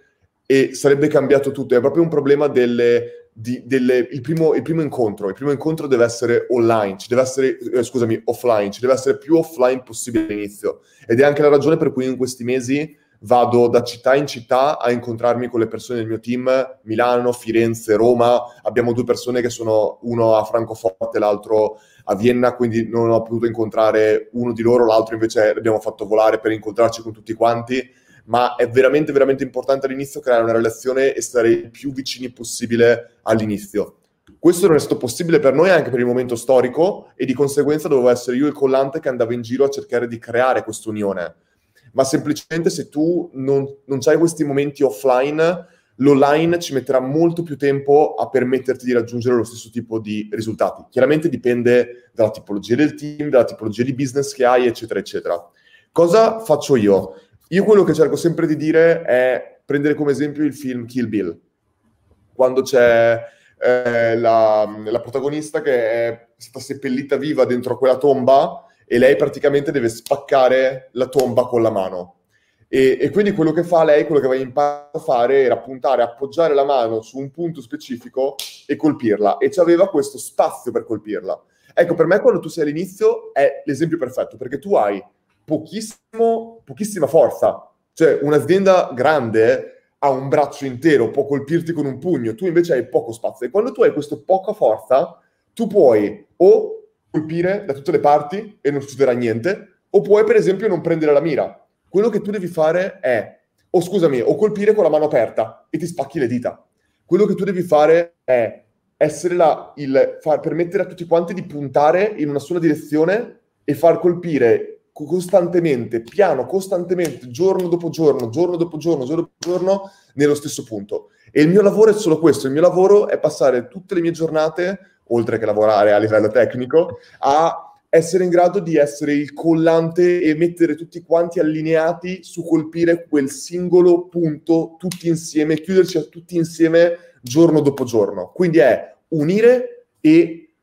B: e sarebbe cambiato tutto. È proprio un problema delle, di, delle, il, primo, il, primo, incontro. Il primo incontro deve essere online, ci deve essere, eh, scusami, offline, ci deve essere più offline possibile all'inizio. Ed è anche la ragione per cui in questi mesi vado da città in città a incontrarmi con le persone del mio team, Milano, Firenze, Roma, abbiamo due persone che sono uno a Francoforte, l'altro a Vienna, quindi non ho potuto incontrare uno di loro, l'altro invece l'abbiamo fatto volare per incontrarci con tutti quanti, ma è veramente, veramente importante all'inizio creare una relazione e stare il più vicini possibile all'inizio. Questo non è stato possibile per noi anche per il momento storico e di conseguenza dovevo essere io il collante che andava in giro a cercare di creare questa unione ma semplicemente se tu non, non hai questi momenti offline, l'online ci metterà molto più tempo a permetterti di raggiungere lo stesso tipo di risultati. Chiaramente dipende dalla tipologia del team, dalla tipologia di business che hai, eccetera, eccetera. Cosa faccio io? Io quello che cerco sempre di dire è prendere come esempio il film Kill Bill, quando c'è eh, la, la protagonista che è stata seppellita viva dentro quella tomba e lei praticamente deve spaccare la tomba con la mano. E, e, quindi quello che fa lei, quello che aveva imparato a fare era puntare, appoggiare la mano su un punto specifico e colpirla. E aveva questo spazio per colpirla. Ecco, per me quando tu sei all'inizio è l'esempio perfetto, perché tu hai pochissima forza. Cioè, un'azienda grande ha un braccio intero, può colpirti con un pugno, tu invece hai poco spazio. E quando tu hai questa poca forza, tu puoi o colpire da tutte le parti e non succederà niente, o puoi per esempio non prendere la mira. Quello che tu devi fare è, o scusami, o colpire con la mano aperta e ti spacchi le dita. Quello che tu devi fare è essere là, il far permettere a tutti quanti di puntare in una sola direzione e far colpire costantemente, piano, costantemente, giorno dopo giorno, giorno dopo giorno, giorno dopo giorno, nello stesso punto. E il mio lavoro è solo questo, il mio lavoro è passare tutte le mie giornate oltre che lavorare a livello tecnico, a essere in grado di essere il collante e mettere tutti quanti allineati su colpire quel singolo punto tutti insieme, chiuderci a tutti insieme giorno dopo giorno. Quindi è unire e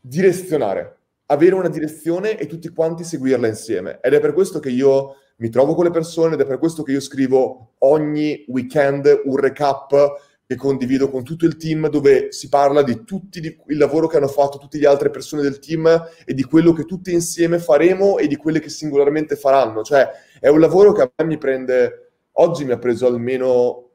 B: direzionare, avere una direzione e tutti quanti seguirla insieme. Ed è per questo che io mi trovo con le persone ed è per questo che io scrivo ogni weekend un recap che condivido con tutto il team, dove si parla di tutto il lavoro che hanno fatto tutte le altre persone del team e di quello che tutti insieme faremo e di quelle che singolarmente faranno. Cioè, è un lavoro che a me mi prende, oggi mi ha preso almeno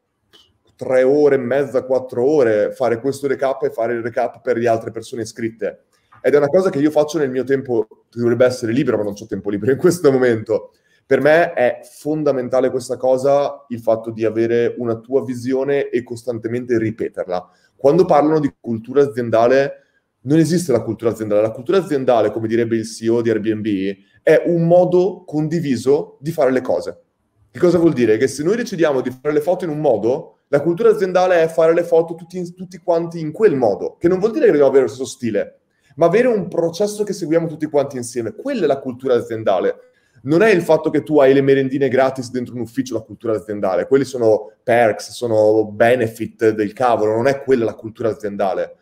B: tre ore e mezza, quattro ore fare questo recap e fare il recap per le altre persone iscritte. Ed è una cosa che io faccio nel mio tempo, che dovrebbe essere libero, ma non ho tempo libero in questo momento. Per me è fondamentale questa cosa, il fatto di avere una tua visione e costantemente ripeterla. Quando parlano di cultura aziendale, non esiste la cultura aziendale. La cultura aziendale, come direbbe il CEO di Airbnb, è un modo condiviso di fare le cose. Che cosa vuol dire? Che se noi decidiamo di fare le foto in un modo, la cultura aziendale è fare le foto tutti, tutti quanti in quel modo, che non vuol dire che dobbiamo avere lo stesso stile, ma avere un processo che seguiamo tutti quanti insieme. Quella è la cultura aziendale non è il fatto che tu hai le merendine gratis dentro un ufficio, la cultura aziendale, quelli sono perks, sono benefit del cavolo, non è quella la cultura aziendale.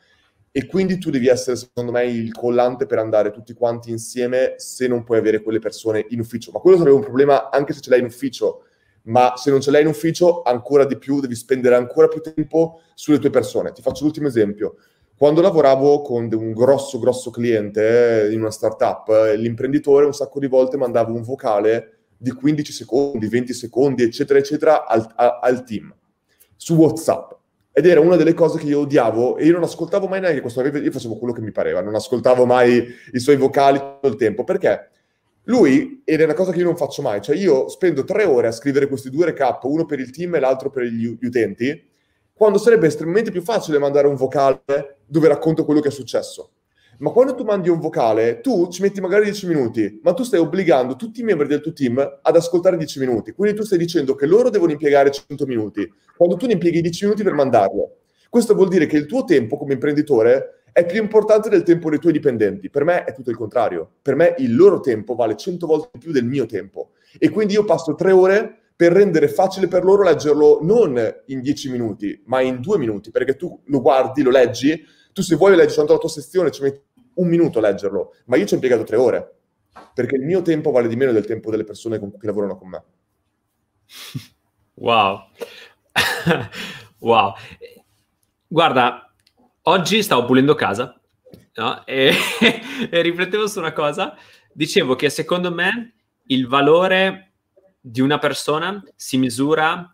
B: E quindi tu devi essere, secondo me, il collante per andare tutti quanti insieme se non puoi avere quelle persone in ufficio. Ma quello sarebbe un problema anche se ce l'hai in ufficio, ma se non ce l'hai in ufficio, ancora di più devi spendere ancora più tempo sulle tue persone. Ti faccio l'ultimo esempio Quando lavoravo con un grosso, grosso cliente in una startup, l'imprenditore un sacco di volte mandava un vocale di 15 secondi, 20 secondi, eccetera, eccetera, al, a, al team su WhatsApp. Ed era una delle cose che io odiavo e io non ascoltavo mai neanche questo, io facevo quello che mi pareva, non ascoltavo mai i suoi vocali tutto il tempo, perché lui, ed è una cosa che io non faccio mai, cioè io spendo tre ore a scrivere questi due recap, uno per il team e l'altro per gli utenti, quando sarebbe estremamente più facile mandare un vocale dove racconto quello che è successo. Ma quando tu mandi un vocale, tu ci metti magari 10 minuti, ma tu stai obbligando tutti i membri del tuo team ad ascoltare 10 minuti. Quindi tu stai dicendo che loro devono impiegare 100 minuti, quando tu ne impieghi 10 minuti per mandarlo. Questo vuol dire che il tuo tempo come imprenditore è più importante del tempo dei tuoi dipendenti. Per me è tutto il contrario. Per me il loro tempo vale 100 volte più del mio tempo. E quindi io passo tre ore per rendere facile per loro leggerlo non in dieci minuti, ma in due minuti, perché tu lo guardi, lo leggi, tu se vuoi leggi soltanto la tua sezione, ci metti un minuto a leggerlo, ma io ci ho impiegato tre ore, perché il mio tempo vale di meno del tempo delle persone con, che lavorano con me.
A: Wow. wow. Guarda, oggi stavo pulendo casa no? e, e riflettevo su una cosa. Dicevo che secondo me il valore di una persona si misura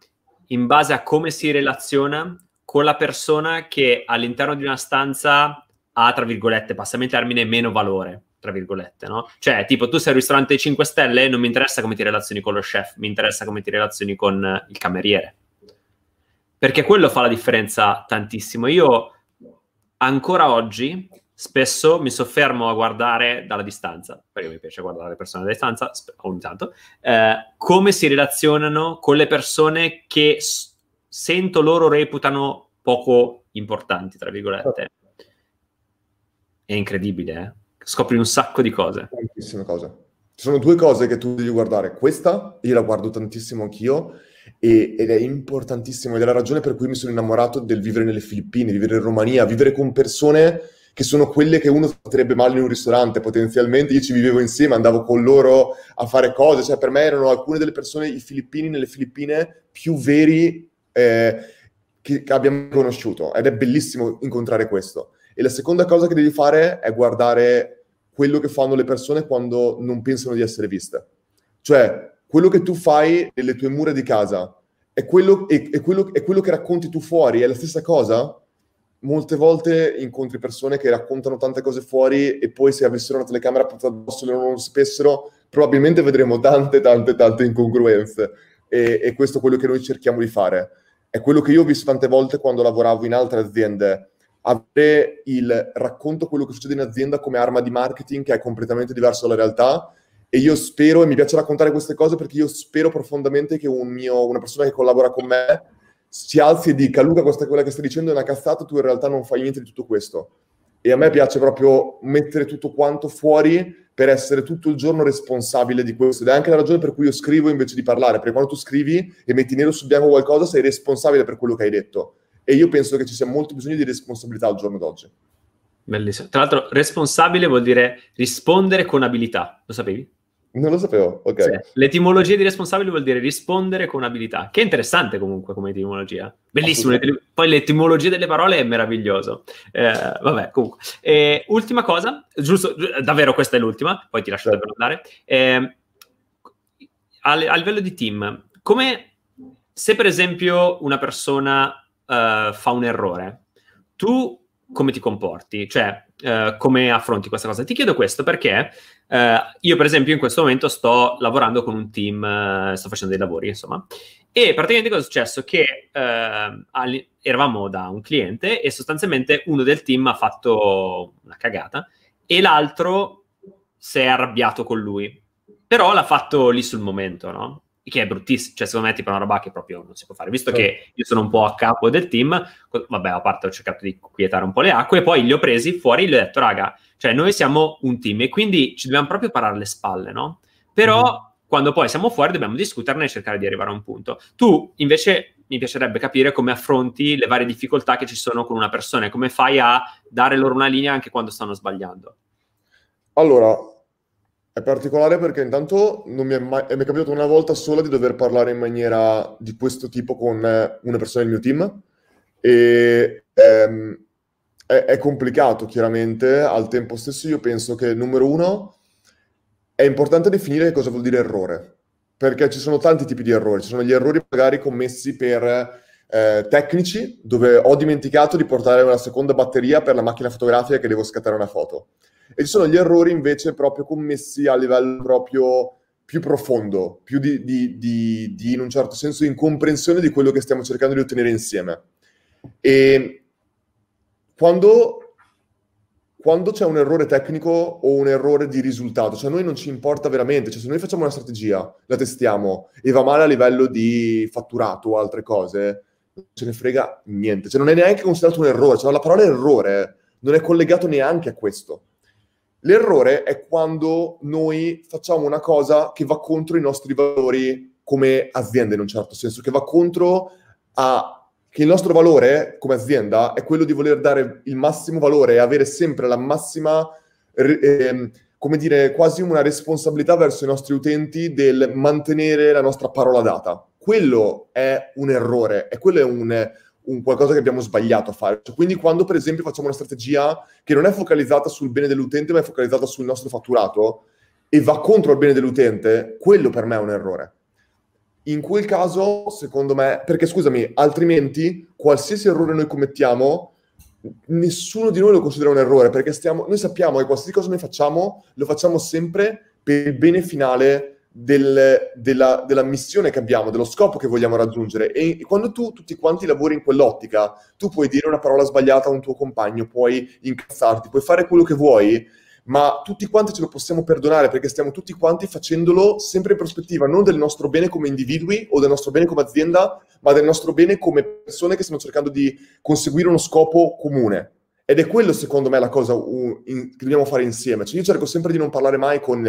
A: in base a come si relaziona con la persona che all'interno di una stanza ha, tra virgolette, passami il termine, meno valore, tra virgolette, no? Cioè, tipo, tu sei al ristorante 5 stelle, non mi interessa come ti relazioni con lo chef, mi interessa come ti relazioni con il cameriere. Perché quello fa la differenza tantissimo. Io ancora oggi spesso mi soffermo a guardare dalla distanza, perché mi piace guardare le persone da distanza ogni tanto, eh, come si relazionano con le persone che s- sento loro reputano poco importanti, tra virgolette. È incredibile, eh? Scopri un sacco di cose.
B: Tantissime cose. Ci sono due cose che tu devi guardare. Questa, io la guardo tantissimo anch'io, e, ed è importantissimo, ed è la ragione per cui mi sono innamorato del vivere nelle Filippine, vivere in Romania, vivere con persone che sono quelle che uno tratterebbe male in un ristorante potenzialmente. Io ci vivevo insieme, andavo con loro a fare cose, cioè per me erano alcune delle persone, i filippini nelle Filippine, più veri eh, che, abbiamo conosciuto ed è bellissimo incontrare questo. E la seconda cosa che devi fare è guardare quello che fanno le persone quando non pensano di essere viste. Cioè, quello che tu fai nelle tue mura di casa è quello, è, è quello, è quello che racconti tu fuori, è la stessa cosa? Molte volte incontri persone che raccontano tante cose fuori e poi se avessero una telecamera portata addosso e non lo sapessero, probabilmente vedremo tante, tante, tante incongruenze. E, e, questo è quello che noi cerchiamo di fare. È quello che io ho visto tante volte quando lavoravo in altre aziende. Avere il racconto quello che succede in azienda come arma di marketing che è completamente diverso dalla realtà. E io spero, e mi piace raccontare queste cose perché io spero profondamente che un mio, una persona che collabora con me si alzi e dica Luca questa è quella che stai dicendo è una cazzata, tu in realtà non fai niente di tutto questo. E a me piace proprio mettere tutto quanto fuori per essere tutto il giorno responsabile di questo. Ed è anche la ragione per cui io scrivo invece di parlare, perché quando tu scrivi e metti nero su bianco qualcosa sei responsabile per quello che hai detto. E io penso che ci sia molto bisogno di responsabilità al giorno d'oggi.
A: Bellissimo. Tra l'altro, responsabile vuol dire rispondere con abilità. Lo sapevi?
B: Non lo sapevo, ok. Sì.
A: L'etimologia di responsabile vuol dire rispondere con abilità, che è interessante comunque come etimologia. Bellissimo, poi l'etimologia delle parole è meraviglioso. Eh, vabbè, comunque. Eh, ultima cosa, giusto, davvero questa è l'ultima, poi ti lascio certo. andare. Eh, a, a, livello di team, come se per esempio una persona uh, fa un errore, tu come ti comporti? Cioè, uh, come affronti questa cosa? Ti chiedo questo perché Uh, io, per esempio, in questo momento sto lavorando con un team, uh, sto facendo dei lavori, insomma, e praticamente cosa è successo? Che all- eravamo da un cliente e sostanzialmente uno del team ha fatto una cagata e l'altro si è arrabbiato con lui, però l'ha fatto lì sul momento, no? Che è bruttissimo, cioè secondo me è tipo una roba che proprio non si può fare, visto sì. che io sono un po' a capo del team, vabbè, a parte ho cercato di quietare un po' le acque, e poi li ho presi fuori e gli ho detto, raga, cioè noi siamo un team e quindi ci dobbiamo proprio parare le spalle, no? Però mm. quando poi siamo fuori dobbiamo discuterne e cercare di arrivare a un punto. Tu invece mi piacerebbe capire come affronti le varie difficoltà che ci sono con una persona e come fai a dare loro una linea anche quando stanno sbagliando.
B: Allora, è particolare perché intanto non mi è mai è capitato una volta sola di dover parlare in maniera di questo tipo con una persona del mio team e ehm, è, è complicato, chiaramente. Al tempo stesso io penso che, numero uno, è importante definire cosa vuol dire errore, perché ci sono tanti tipi di errori. Ci sono gli errori magari commessi per eh, tecnici, dove ho dimenticato di portare una seconda batteria per la macchina fotografica che devo scattare una foto. E ci sono gli errori invece proprio commessi a livello proprio più profondo, più di, di, di, di in un certo senso incomprensione di quello che stiamo cercando di ottenere insieme. E quando, quando c'è un errore tecnico o un errore di risultato, cioè a noi non ci importa veramente, cioè se noi facciamo una strategia, la testiamo e va male a livello di fatturato o altre cose, non ce ne frega niente, cioè non è neanche considerato un errore, cioè la parola errore non è collegato neanche a questo. L'errore è quando noi facciamo una cosa che va contro i nostri valori come azienda in un certo senso, che va contro a che il nostro valore come azienda è quello di voler dare il massimo valore e avere sempre la massima, eh, come dire, quasi una responsabilità verso i nostri utenti del mantenere la nostra parola data. Quello è un errore e quello è un, un qualcosa che abbiamo sbagliato a fare. Cioè, quindi quando per esempio facciamo una strategia che non è focalizzata sul bene dell'utente ma è focalizzata sul nostro fatturato e va contro il bene dell'utente, quello per me è un errore in quel caso, secondo me, perché scusami, altrimenti qualsiasi errore noi commettiamo, nessuno di noi lo considera un errore, perché stiamo, noi sappiamo che qualsiasi cosa noi facciamo, lo facciamo sempre per il bene finale del, della, della, missione che abbiamo, dello scopo che vogliamo raggiungere. E quando tu tutti quanti lavori in quell'ottica, tu puoi dire una parola sbagliata a un tuo compagno, puoi incazzarti, puoi fare quello che vuoi, ma tutti quanti ce lo possiamo perdonare perché stiamo tutti quanti facendolo sempre in prospettiva non del nostro bene come individui o del nostro bene come azienda, ma del nostro bene come persone che stanno cercando di conseguire uno scopo comune. Ed è quello, secondo me, la cosa che dobbiamo fare insieme. Cioè, io cerco sempre di non parlare mai con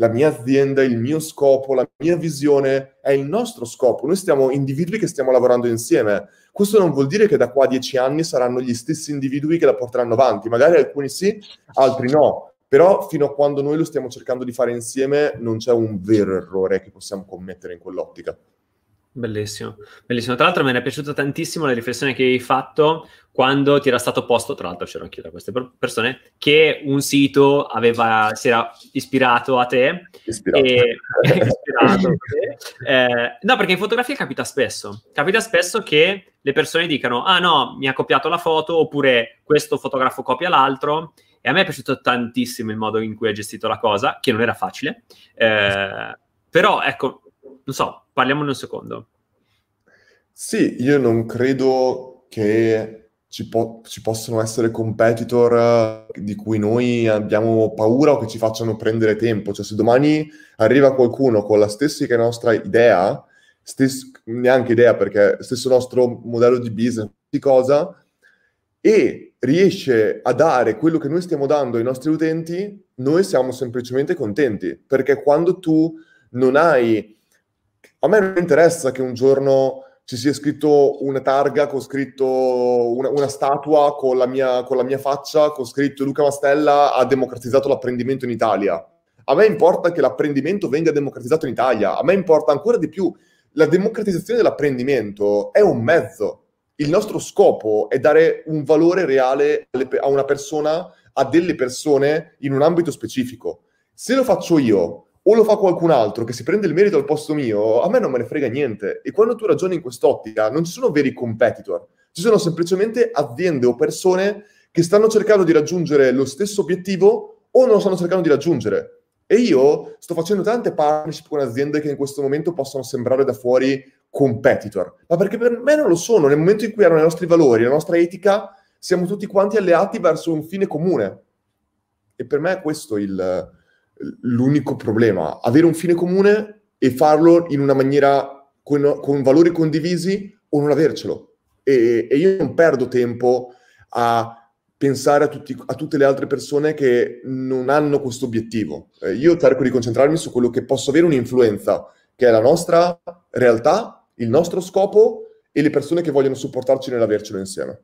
B: la mia azienda, il mio scopo, la mia visione, è il nostro scopo. Noi siamo individui che stiamo lavorando insieme. Questo non vuol dire che da qua a dieci anni saranno gli stessi individui che la porteranno avanti. Magari alcuni sì, altri no però fino a quando noi lo stiamo cercando di fare insieme non c'è un vero errore che possiamo commettere in quell'ottica.
A: Bellissimo, bellissimo. Tra l'altro mi è piaciuta tantissimo la riflessione che hai fatto quando ti era stato posto, tra l'altro c'ero anch'io da queste persone, che un sito aveva, si era ispirato a te.
B: Ispirato. E,
A: ispirato a te. Eh, no, perché in fotografia capita spesso. Capita spesso che le persone dicano, ah no, mi ha copiato la foto, oppure questo fotografo copia l'altro. E a me è piaciuto tantissimo il modo in cui ha gestito la cosa, che non era facile. Eh, però, ecco, non so, parliamone un secondo.
B: Sì, io non credo che ci, po- ci possano essere competitor di cui noi abbiamo paura o che ci facciano prendere tempo. Cioè, se domani arriva qualcuno con la stessa nostra idea, stes- neanche idea perché stesso nostro modello di business, di cosa, e riesce a dare quello che noi stiamo dando ai nostri utenti, noi siamo semplicemente contenti, perché quando tu non hai... A me non interessa che un giorno ci sia scritto una targa con scritto una, una statua con la, mia, con la mia faccia, con scritto Luca Mastella ha democratizzato l'apprendimento in Italia. A me importa che l'apprendimento venga democratizzato in Italia, a me importa ancora di più. La democratizzazione dell'apprendimento è un mezzo, il nostro scopo è dare un valore reale a una persona, a delle persone in un ambito specifico. Se lo faccio io o lo fa qualcun altro che si prende il merito al posto mio, a me non me ne frega niente. E quando tu ragioni in quest'ottica, non ci sono veri competitor, ci sono semplicemente aziende o persone che stanno cercando di raggiungere lo stesso obiettivo o non lo stanno cercando di raggiungere. E io sto facendo tante partnership con aziende che in questo momento possono sembrare da fuori competitor, ma perché per me non lo sono. Nel momento in cui erano i nostri valori, la nostra etica, siamo tutti quanti alleati verso un fine comune. E per me è questo il, l'unico problema, avere un fine comune e farlo in una maniera con, con valori condivisi o non avercelo. E, e, io non perdo tempo a pensare a, tutti, a, tutte le altre persone che non hanno questo obiettivo. Eh, io cerco di concentrarmi su quello che posso avere un'influenza, che è la nostra realtà il nostro scopo e le persone che vogliono supportarci nell'avercelo insieme.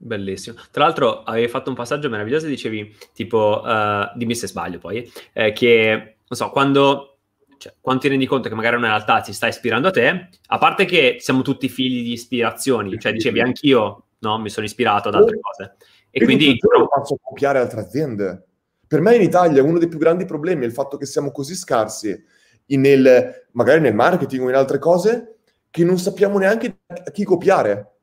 A: Bellissimo. Tra l'altro avevi fatto un passaggio meraviglioso e dicevi, tipo, uh, dimmi se sbaglio poi, eh, che, non so, quando, cioè, quando, ti rendi conto che magari una realtà ti sta ispirando a te, a parte che siamo tutti figli di ispirazioni, cioè dicevi anch'io, no, mi sono ispirato ad altre cose, E, quindi...
B: Lo faccio copiare altre aziende. Per me in Italia uno dei più grandi problemi è il fatto che siamo così scarsi nel, magari nel marketing o in altre cose che non sappiamo neanche a chi copiare.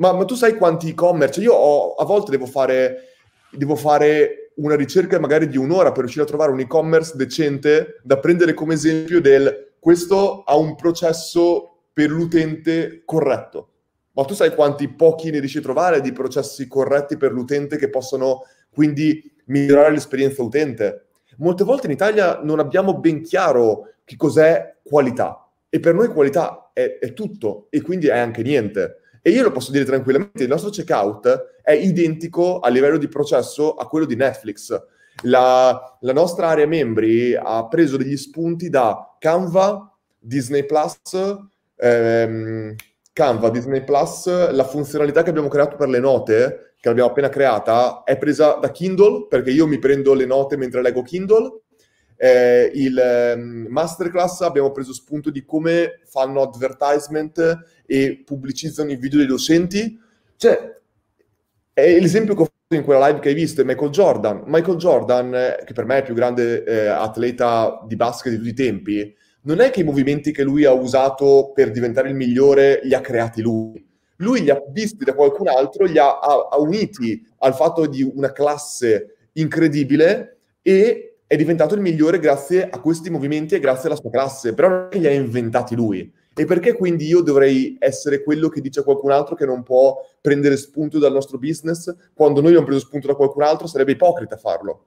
B: Ma, ma tu sai quanti e-commerce? Io ho, a volte devo fare, devo fare una ricerca magari di un'ora per riuscire a trovare un e-commerce decente da prendere come esempio del questo ha un processo per l'utente corretto. Ma tu sai quanti pochi ne riesci a trovare di processi corretti per l'utente che possono quindi migliorare l'esperienza utente? Molte volte in Italia non abbiamo ben chiaro che cos'è qualità e per noi qualità è, è tutto e quindi è anche niente. E io lo posso dire tranquillamente, il nostro checkout è identico a livello di processo a quello di Netflix. La, la nostra area membri ha preso degli spunti da Canva, Disney Plus, ehm, Canva, Disney Plus, la funzionalità che abbiamo creato per le note, che abbiamo appena creata, è presa da Kindle, perché io mi prendo le note mentre leggo Kindle. Eh, il eh, masterclass abbiamo preso spunto di come fanno advertisement e pubblicizzano i video dei docenti. Cioè, è l'esempio che ho fatto in quella live che hai visto è Michael Jordan. Michael Jordan, eh, che per me è il più grande eh, atleta di basket di tutti i tempi, non è che i movimenti che lui ha usato per diventare il migliore li ha creati lui. Lui li ha visti da qualcun altro, li ha, ha, ha uniti al fatto di una classe incredibile e è diventato il migliore grazie a questi movimenti e grazie alla sua classe, però non li ha inventati lui. E perché quindi io dovrei essere quello che dice a qualcun altro che non può prendere spunto dal nostro business quando noi abbiamo preso spunto da qualcun altro? Sarebbe ipocrita farlo.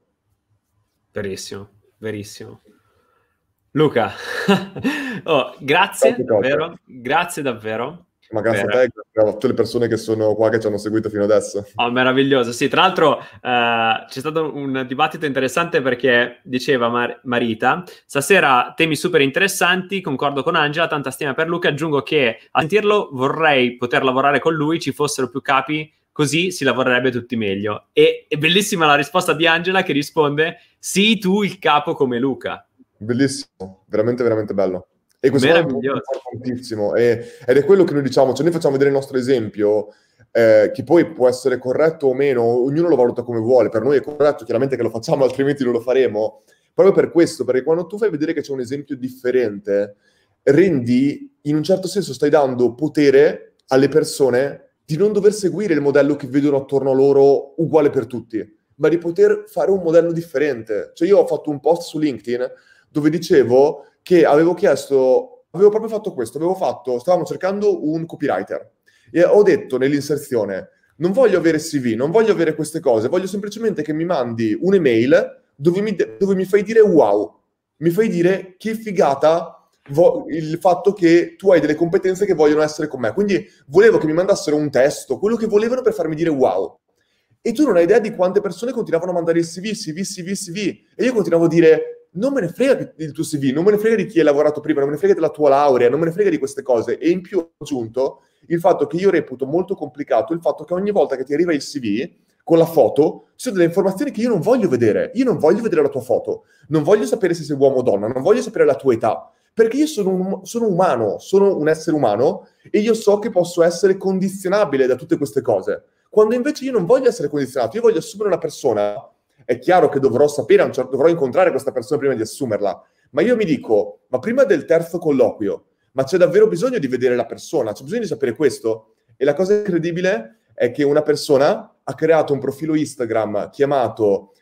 A: Verissimo, verissimo. Luca, oh, grazie, davvero, grazie davvero.
B: Ma grazie per... a te, grazie a tutte le persone che sono qua che ci hanno seguito fino adesso.
A: Oh, meraviglioso. Sì, tra l'altro uh, c'è stato un dibattito interessante perché diceva Mar- Marita, stasera temi super interessanti, concordo con Angela, tanta stima per Luca, aggiungo che a sentirlo vorrei poter lavorare con lui, ci fossero più capi, così si lavorerebbe tutti meglio. E è bellissima la risposta di Angela che risponde, sì, tu il capo come Luca.
B: Bellissimo, veramente, veramente bello. E questo è importantissimo. E, ed è quello che noi diciamo, cioè noi facciamo vedere il nostro esempio, eh, che poi può essere corretto o meno, ognuno lo valuta come vuole. Per noi è corretto, chiaramente che lo facciamo, altrimenti non lo faremo. Proprio per questo, perché quando tu fai vedere che c'è un esempio differente, rendi, in un certo senso, stai dando potere alle persone di non dover seguire il modello che vedono attorno a loro uguale per tutti, ma di poter fare un modello differente. Cioè io ho fatto un post su LinkedIn dove dicevo che avevo chiesto, avevo proprio fatto questo, avevo fatto, stavamo cercando un copywriter e ho detto nell'inserzione, non voglio avere CV, non voglio avere queste cose, voglio semplicemente che mi mandi un'email dove mi, dove mi fai dire wow, mi fai dire che figata il fatto che tu hai delle competenze che vogliono essere con me. Quindi volevo che mi mandassero un testo, quello che volevano per farmi dire wow. E tu non hai idea di quante persone continuavano a mandare il CV, CV, CV, CV. E io continuavo a dire, non me ne frega del tuo CV, non me ne frega di chi hai lavorato prima, non me ne frega della tua laurea, non me ne frega di queste cose. E in più ho aggiunto il fatto che io reputo molto complicato il fatto che ogni volta che ti arriva il CV con la foto, ci sono delle informazioni che io non voglio vedere. Io non voglio vedere la tua foto, non voglio sapere se sei uomo o donna, non voglio sapere la tua età, perché io sono, un, sono umano, sono un essere umano e io so che posso essere condizionabile da tutte queste cose. Quando invece io non voglio essere condizionato, io voglio assumere una persona è chiaro che dovrò sapere, dovrò incontrare questa persona prima di assumerla, ma io mi dico, ma prima del terzo colloquio, ma c'è davvero bisogno di vedere la persona, c'è bisogno di sapere questo? E la cosa incredibile è che una persona ha creato un profilo Instagram chiamato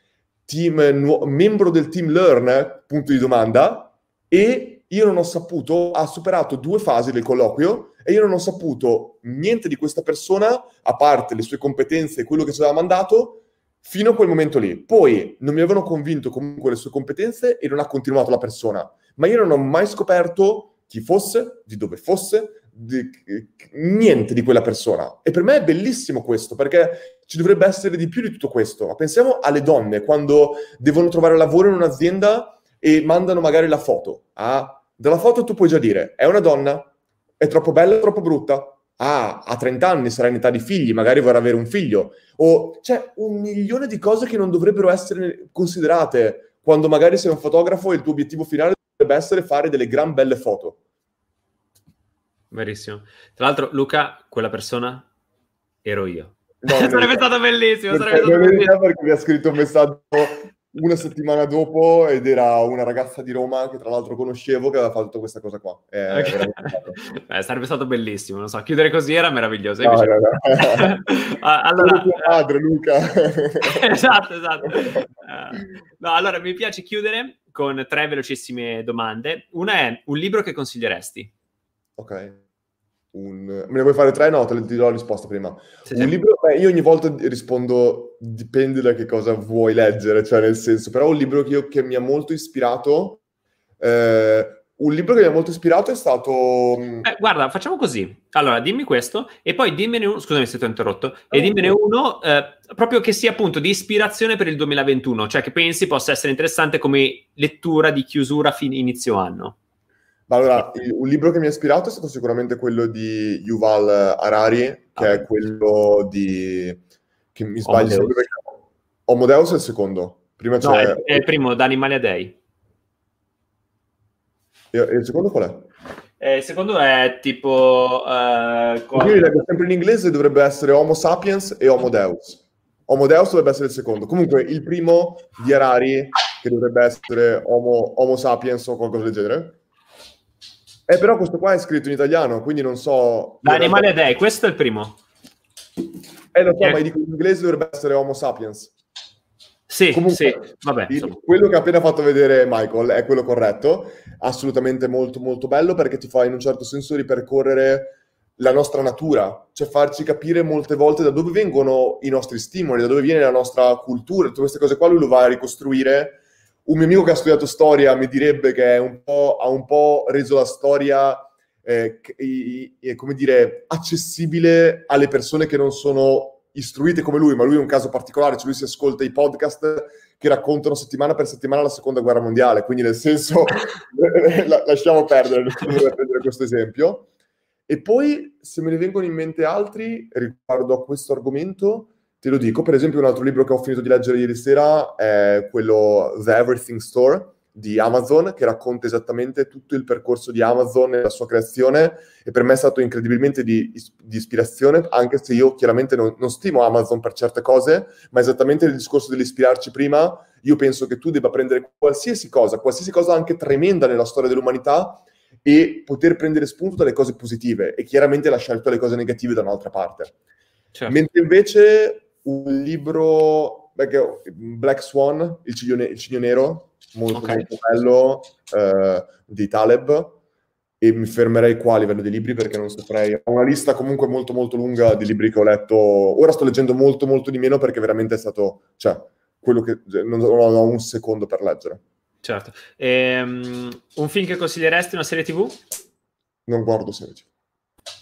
B: team, nu- membro del team Learn, punto di domanda, e io non ho saputo, ha superato due fasi del colloquio e io non ho saputo niente di questa persona, a parte le sue competenze e quello che ci aveva mandato, fino a quel momento lì. Poi non mi avevano convinto comunque le sue competenze e non ha continuato la persona. Ma io non ho mai scoperto chi fosse, di dove fosse, di, niente di quella persona. E per me è bellissimo questo, perché ci dovrebbe essere di più di tutto questo. Ma pensiamo alle donne quando devono trovare lavoro in un'azienda e mandano magari la foto. Ah, dalla foto tu puoi già dire, è una donna, è troppo bella troppo brutta, ah, a 30 anni sarà in età di figli, magari vorrà avere un figlio, o c'è un milione di cose che non dovrebbero essere considerate quando magari sei un fotografo e il tuo obiettivo finale dovrebbe essere fare delle gran belle foto.
A: Verissimo. Tra l'altro, Luca, quella persona ero io. No, sarebbe stato bellissimo, sarebbe stato bellissimo.
B: perché mi ha scritto un messaggio una settimana dopo ed era una ragazza di Roma che tra l'altro conoscevo che aveva fatto questa cosa qua. Eh, okay.
A: Beh, sarebbe stato bellissimo, non so, chiudere così era meraviglioso. No, no, no.
B: allora... tuo padre, Luca.
A: esatto, esatto. no, allora mi piace chiudere con tre velocissime domande. Una è un libro che consiglieresti?
B: Ok. Un... Me ne vuoi fare tre? No, te le dirò la risposta prima. Sì, un sì. libro, beh, io ogni volta rispondo dipende da che cosa vuoi leggere, cioè nel senso, però un libro che, io, che mi ha molto ispirato, eh, un libro che mi ha molto ispirato è stato...
A: Mm, eh, guarda, facciamo così. Allora, dimmi questo e poi dimmene uno, scusami se ti ho interrotto, e dimmene uno eh, proprio che sia appunto di ispirazione per il 2021, cioè che pensi possa essere interessante come lettura di chiusura fin inizio anno.
B: Allora, un libro che mi ha ispirato è stato sicuramente quello di Yuval Harari, che ah. è quello di... che mi sbaglio Homo sempre perché... Homo Deus è il secondo.
A: Prima c'è... No, è, è il primo, da Animali a Dei.
B: E, il secondo qual
A: è? Eh, il secondo è tipo... Uh,
B: Quindi leggo sempre in inglese, dovrebbe essere Homo Sapiens e Homo Deus. Homo Deus dovrebbe essere il secondo. Comunque il primo di Harari, che dovrebbe essere Homo, Homo Sapiens o qualcosa del genere, eh, però questo qua è scritto in italiano, quindi non so...
A: L'animale realtà... dei, questo è il primo.
B: Eh, lo so, eh. ma dico in inglese dovrebbe essere Homo sapiens.
A: Sì, Comunque, sì, vabbè.
B: Il, quello che ha appena fatto vedere Michael è quello corretto, assolutamente molto molto bello perché ti fa in un certo senso ripercorrere la nostra natura, cioè farci capire molte volte da dove vengono i nostri stimoli, da dove viene la nostra cultura, tutte queste cose qua lui lo va a ricostruire un mio amico che ha studiato storia mi direbbe che un ha un po' reso la storia, eh, eh, come dire, accessibile alle persone che non sono istruite come lui, ma lui è un caso particolare, cioè lui si ascolta i podcast che raccontano settimana per settimana la seconda guerra mondiale, quindi nel senso lasciamo perdere, prendere questo esempio. E poi, se me ne vengono in mente altri riguardo a questo argomento, Te lo dico, per esempio un altro libro che ho finito di leggere ieri sera è quello The Everything Store di Amazon, che racconta esattamente tutto il percorso di Amazon e la sua creazione e per me è stato incredibilmente di, di ispirazione, anche se io chiaramente non, non, stimo Amazon per certe cose, ma esattamente il discorso dell'ispirarci prima, io penso che tu debba prendere qualsiasi cosa, qualsiasi cosa anche tremenda nella storia dell'umanità e poter prendere spunto dalle cose positive e chiaramente lasciare tutte le cose negative da un'altra parte. Certo. Mentre invece un libro Black Swan, il cigno, il cigno nero, molto, okay. molto bello, eh, di Taleb, e mi fermerei qua a livello di libri perché non saprei. Ho una lista comunque molto molto lunga di libri che ho letto. Ora sto leggendo molto molto di meno perché veramente è stato, cioè, quello che non, non ho un secondo per leggere.
A: Certo. Ehm, un film che consiglieresti, una serie TV?
B: Non guardo serie TV.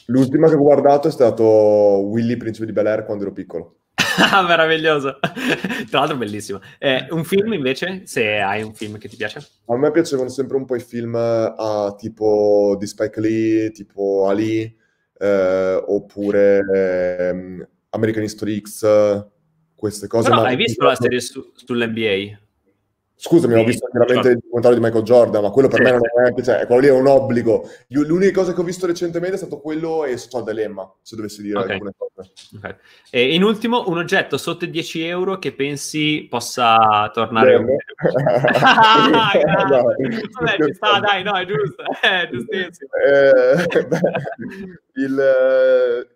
B: L'ultima che ho guardato è stato Willy, Principe di Bel Air, quando ero piccolo.
A: Meraviglioso. Tra l'altro bellissimo. Eh, un film invece, se hai un film che ti piace?
B: A me piacevano sempre un po' i film uh, tipo di Spike Lee, tipo Ali, eh, oppure eh, American History X, queste cose.
A: Però ma... hai visto la serie su, sull'NBA?
B: Scusami, sì, ho visto chiaramente certo. il documentario di Michael Jordan, ma quello per sì. me non è, cioè, quello lì è un obbligo. L'unica cosa che ho visto recentemente è stato quello e Social Dilemma, se dovessi dire okay. alcune cose.
A: Okay. E in ultimo, un oggetto sotto i 10 euro che pensi possa tornare
B: Bene. ah,
A: no, Vabbè, ci sta, dai, no, è giusto, è giustissimo.
B: Eh, il, eh,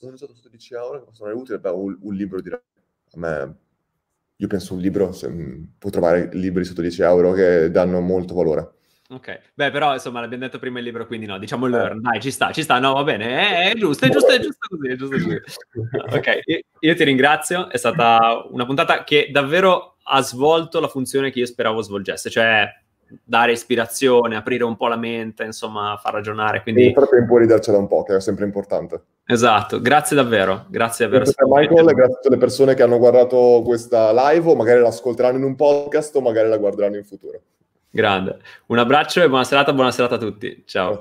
B: un oggetto sotto i 10 euro che possa essere utile, beh, un, un libro direi. A me io penso un libro, se, mm, puoi trovare libri sotto 10 euro che danno molto valore.
A: Ok, beh, però insomma l'abbiamo detto prima il libro, quindi no, diciamo learn, dai, ci sta, ci sta, no, va bene, è, è giusto, è giusto, è giusto così, è giusto così. ok, io, io ti ringrazio, è stata una puntata che davvero ha svolto la funzione che io speravo svolgesse, cioè dare ispirazione, aprire un po' la mente, insomma, far ragionare. Quindi...
B: nel frattempo ridarcela un po', che è sempre importante.
A: Esatto, grazie davvero, grazie davvero.
B: Grazie a Michael e grazie a tutte le persone che hanno guardato questa live o magari l'ascolteranno in un podcast o magari la guarderanno in futuro.
A: Grande. Un abbraccio e buona serata, buona serata a tutti. Ciao.